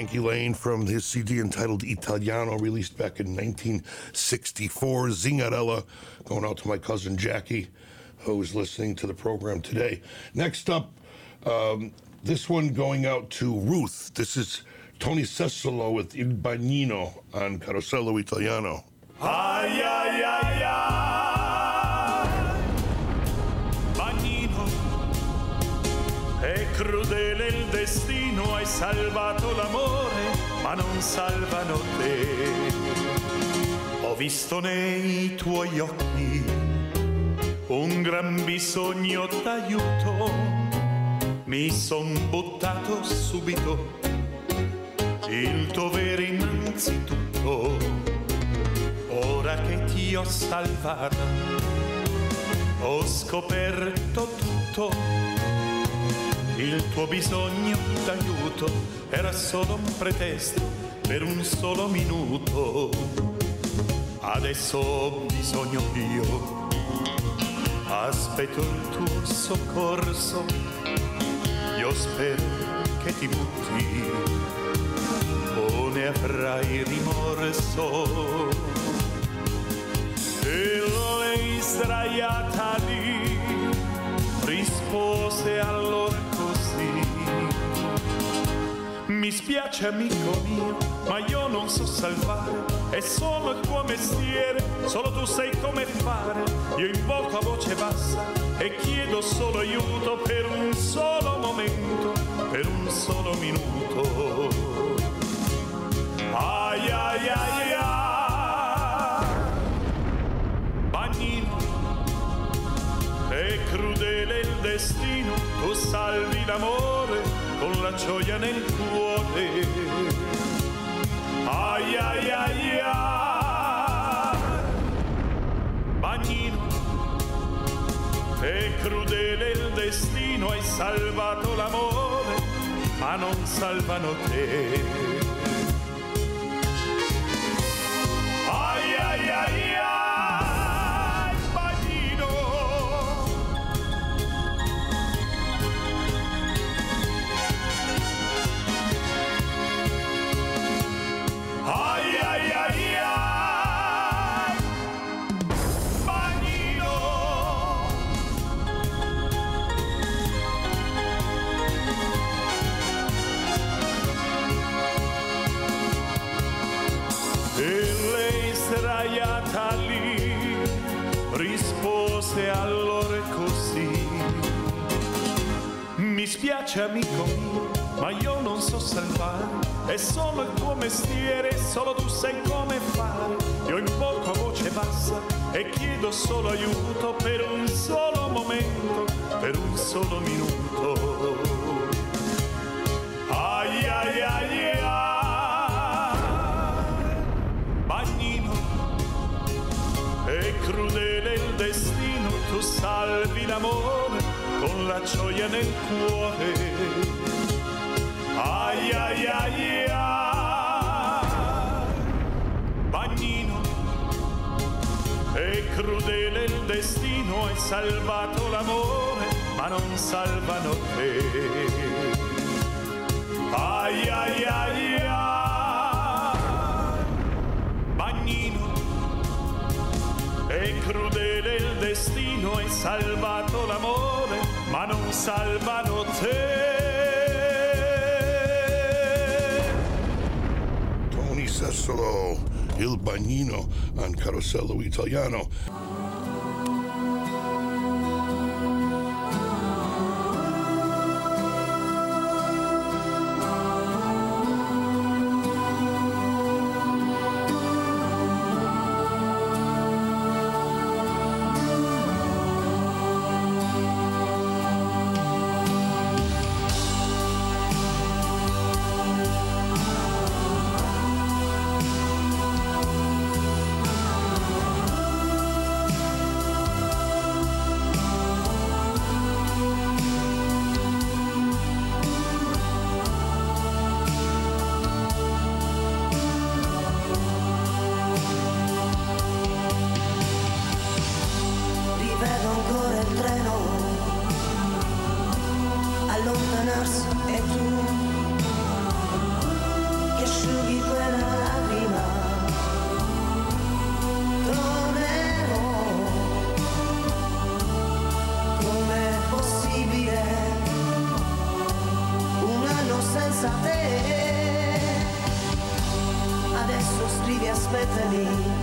Frankie Laine from his CD entitled Italiano, released back in 1964. Zingarella, going out to my cousin Jackie, who's listening to the program today. Next up, um, this one going out to Ruth. This is Tony Cesolo with Il Bagnino on Carosello Italiano. Ai ai ai crudele il destino Hai salvato l'amore Ma non salvano te. Ho visto nei tuoi occhi Un gran bisogno d'aiuto. Mi son buttato subito Il dovere innanzitutto. Ora che ti ho salvata, ho scoperto tutto. Il tuo bisogno d'aiuto era solo un pretesto per un solo minuto. Adesso ho bisogno io, aspetto il tuo soccorso. Io spero che ti butti o ne avrai rimorso. E lei sdraiata lì rispose allora. Mi spiace amico mio, ma io non so salvare, è solo il tuo mestiere, solo tu sai come fare. Io invoco a voce bassa e chiedo solo aiuto per un solo momento, per un solo minuto. Ai ai ai ai. Bagnino, è crudele il destino, tu salvi l'amore con la gioia nel cuore. Ai ai ai ai. Bagnino, è crudele il destino, hai salvato l'amore, ma non salvano te. Allora così. Mi spiace amico mio, ma io non so salvare, è solo il tuo mestiere, solo tu sai come fare. Io invoco a voce bassa e chiedo solo aiuto per un solo momento, per un solo minuto. Ai ai ai ai, bagnino, è crudele il destino, tu salvi l'amore con la gioia nel cuore. Ai ai ai ai, bagnino, è crudele il destino, hai salvato l'amore, ma non salvano te. Ai ai ai ai, bagnino, è crudele il destino, hai salvato l'amore, ma non salvano te. Tony Sessolo, Il Bagnino on Carosello Italiano. Scrivi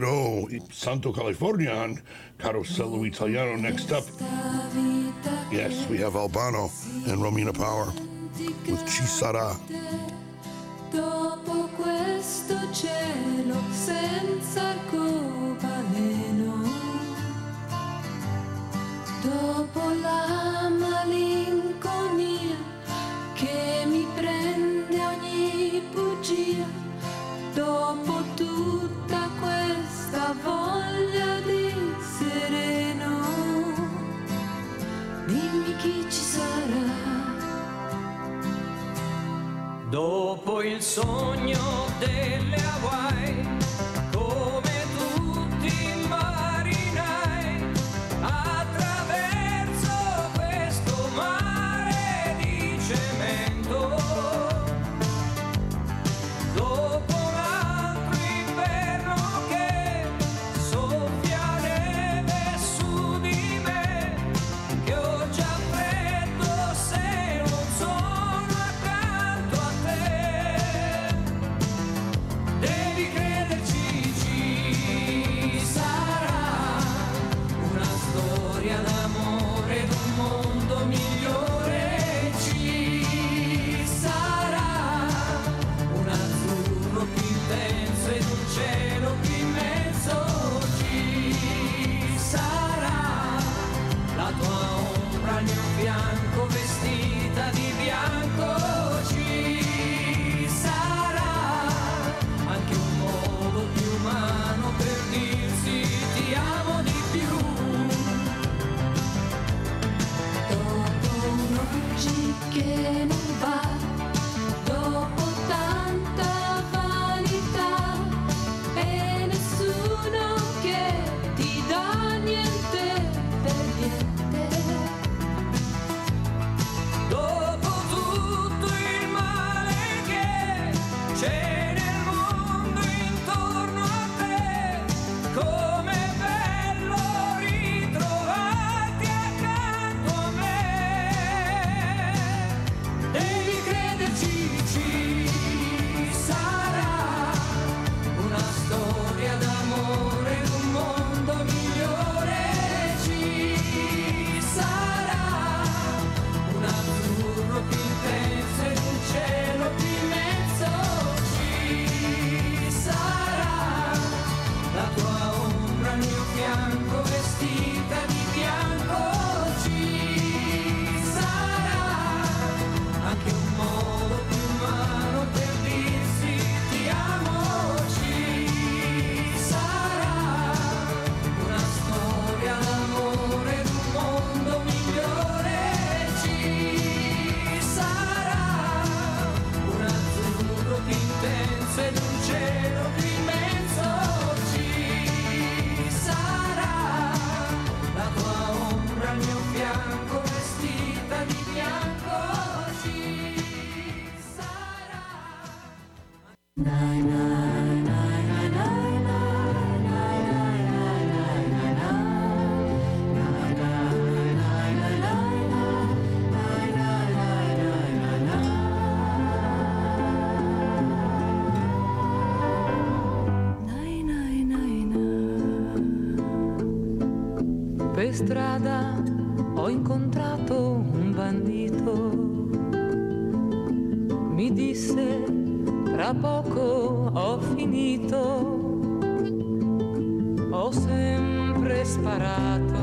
Romero Santo Californian, Carosello Italiano. Next up, yes, we have Albano and Romina Power with Ci sarà. strada ho incontrato un bandito. Mi disse, tra poco ho finito. Ho sempre sparato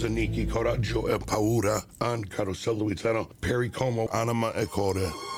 Zanicchi, Coraggio and Paura and Carosello Italiano, Perry Como, Anima e Core.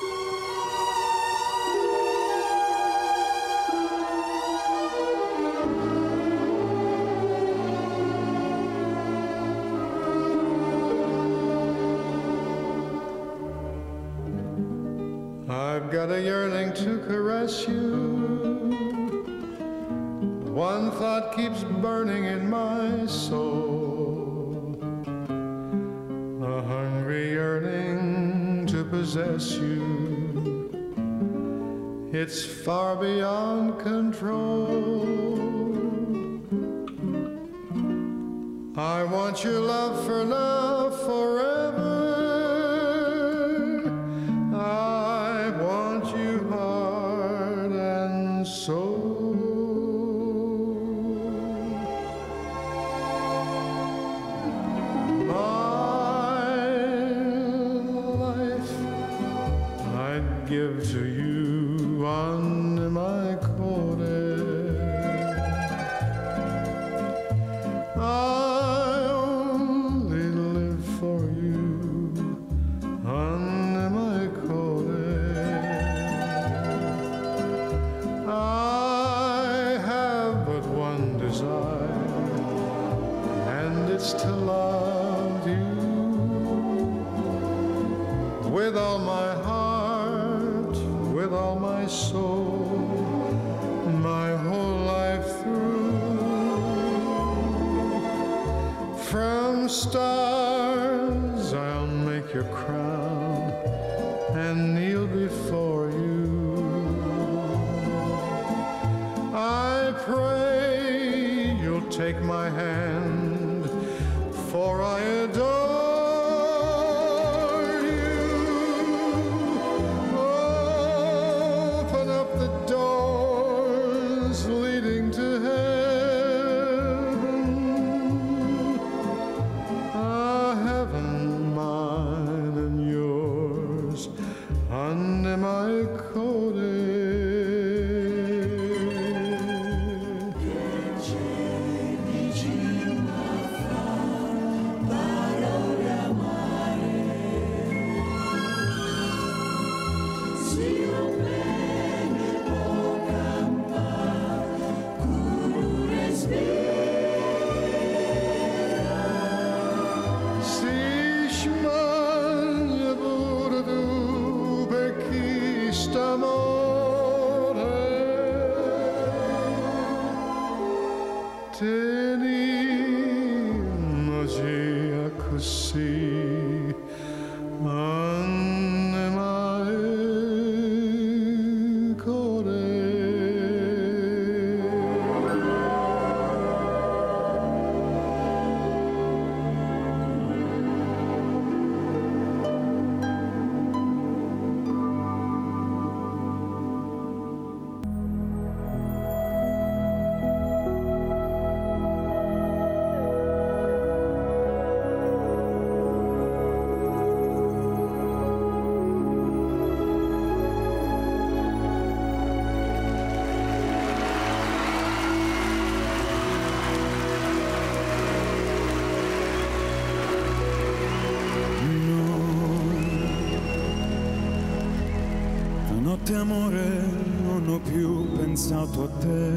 Notte amore, non ho più pensato a te.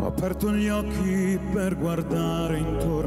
Ho aperto gli occhi per guardare intorno.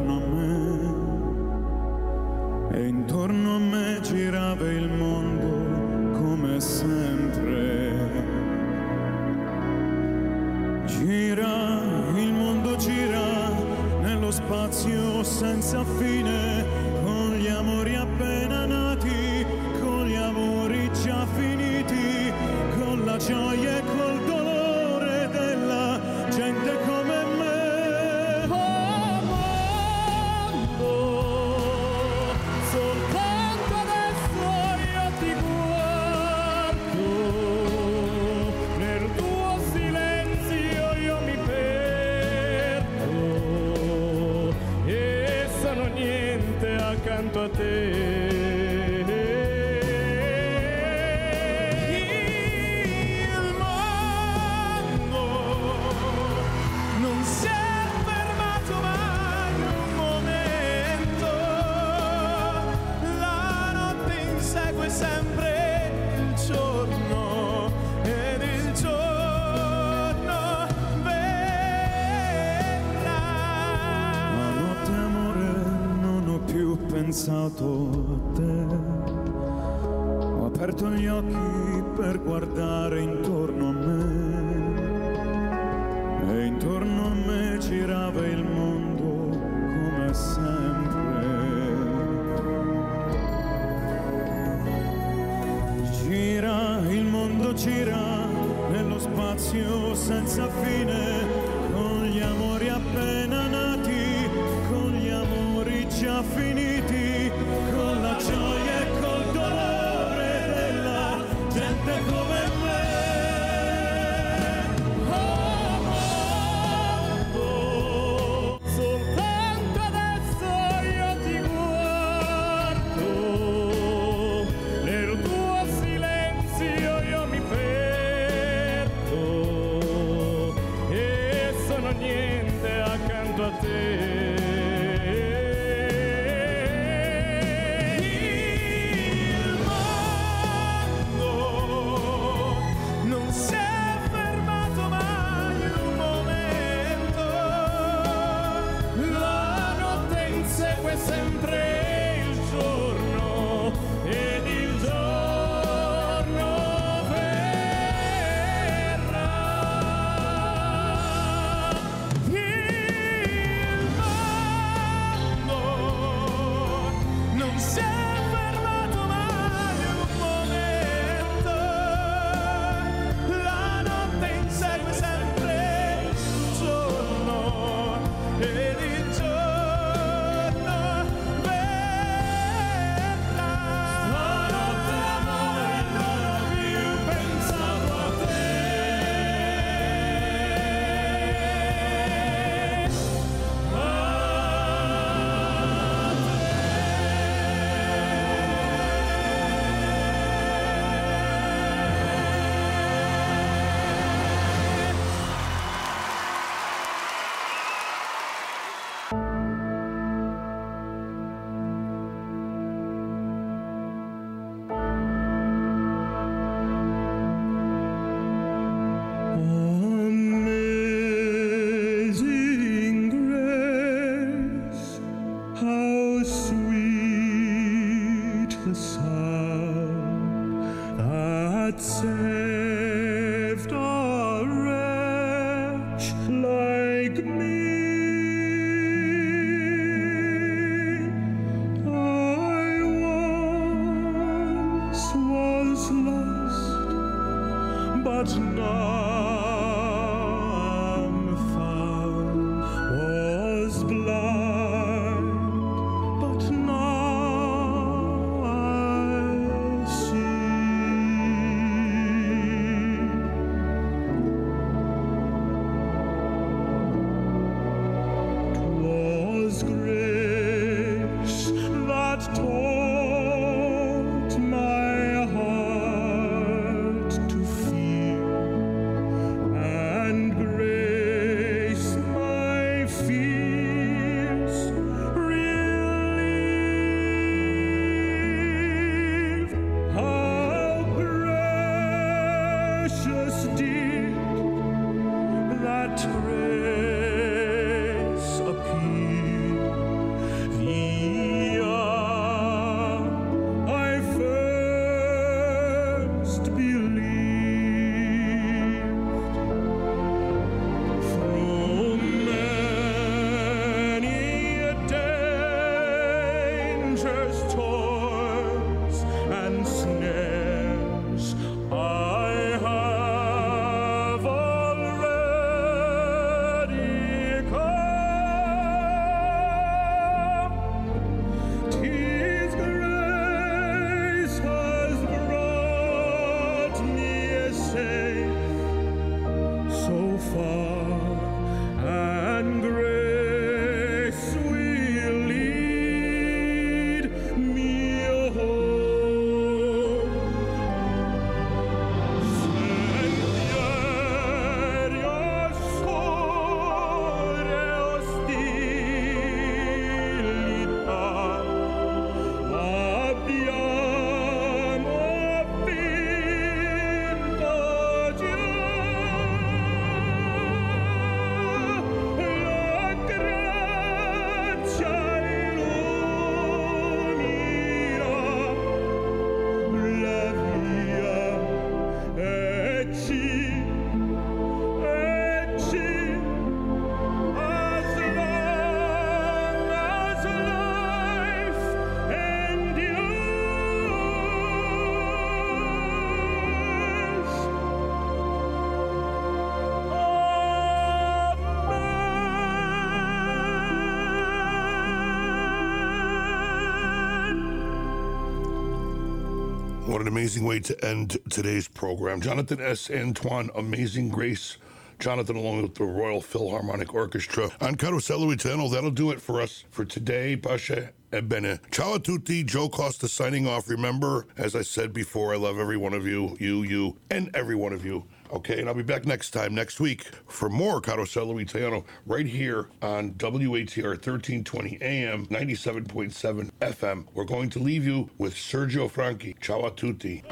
Amazing way to end today's program. Jonathan S. Antoine, Amazing Grace. Jonathan, along with the Royal Philharmonic Orchestra. On Carosello Italiano, that'll do it for us for today. Pace e bene. Ciao a tutti. Joe Costa signing off. Remember, as I said before, I love every one of you, you, you, and every one of you. Okay, and I'll be back next time, next week, for more Carosello Italiano right here on WATR 1320 AM, 97.7 FM. We're going to leave you with Sergio Franchi. Ciao a tutti.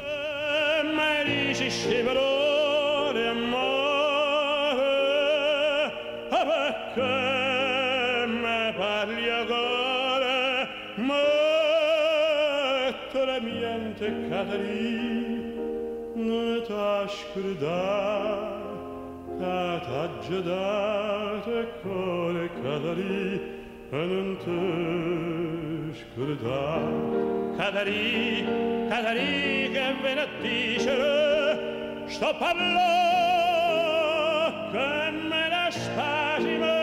ta şükürda Ka taccada te kore kadari Önün tüşkürda Kadari, kadari che ven a dicere Sto parlo che me la spasimo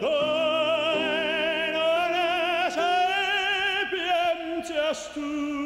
Tu non sei pianti astuto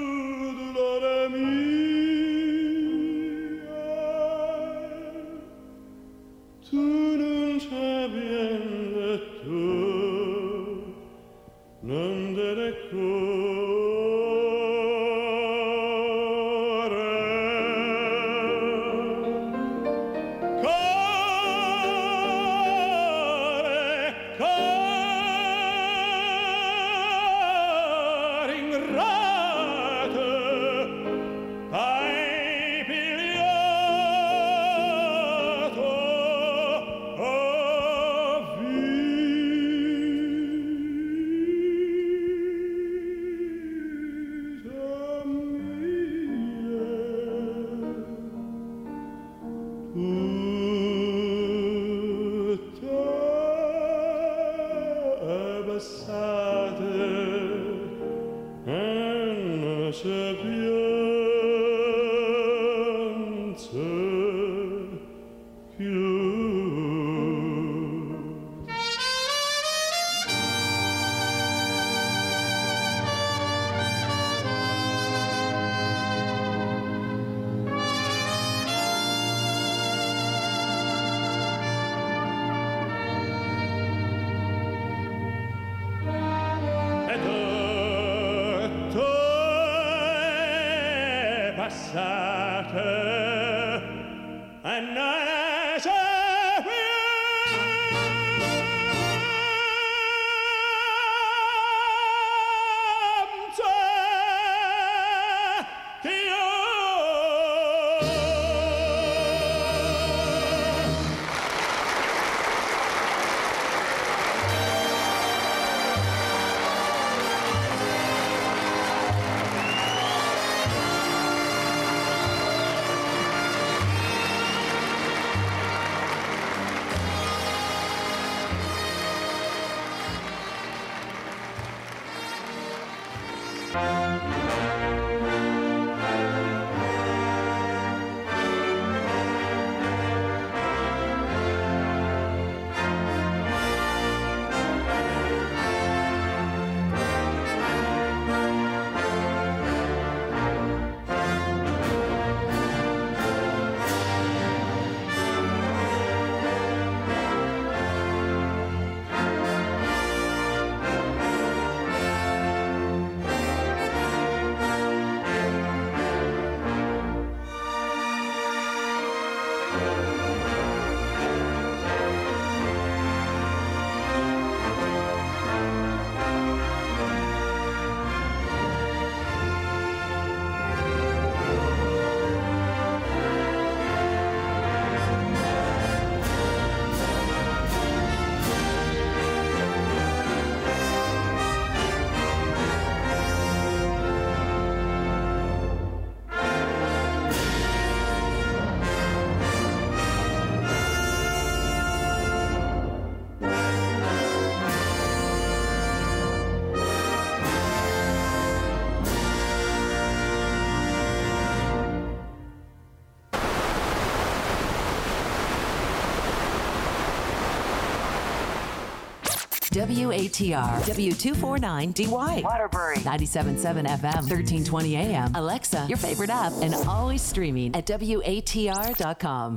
WATR, W249DY, Waterbury, 97.7 FM, 1320 AM, Alexa, your favorite app, and always streaming at WATR.com.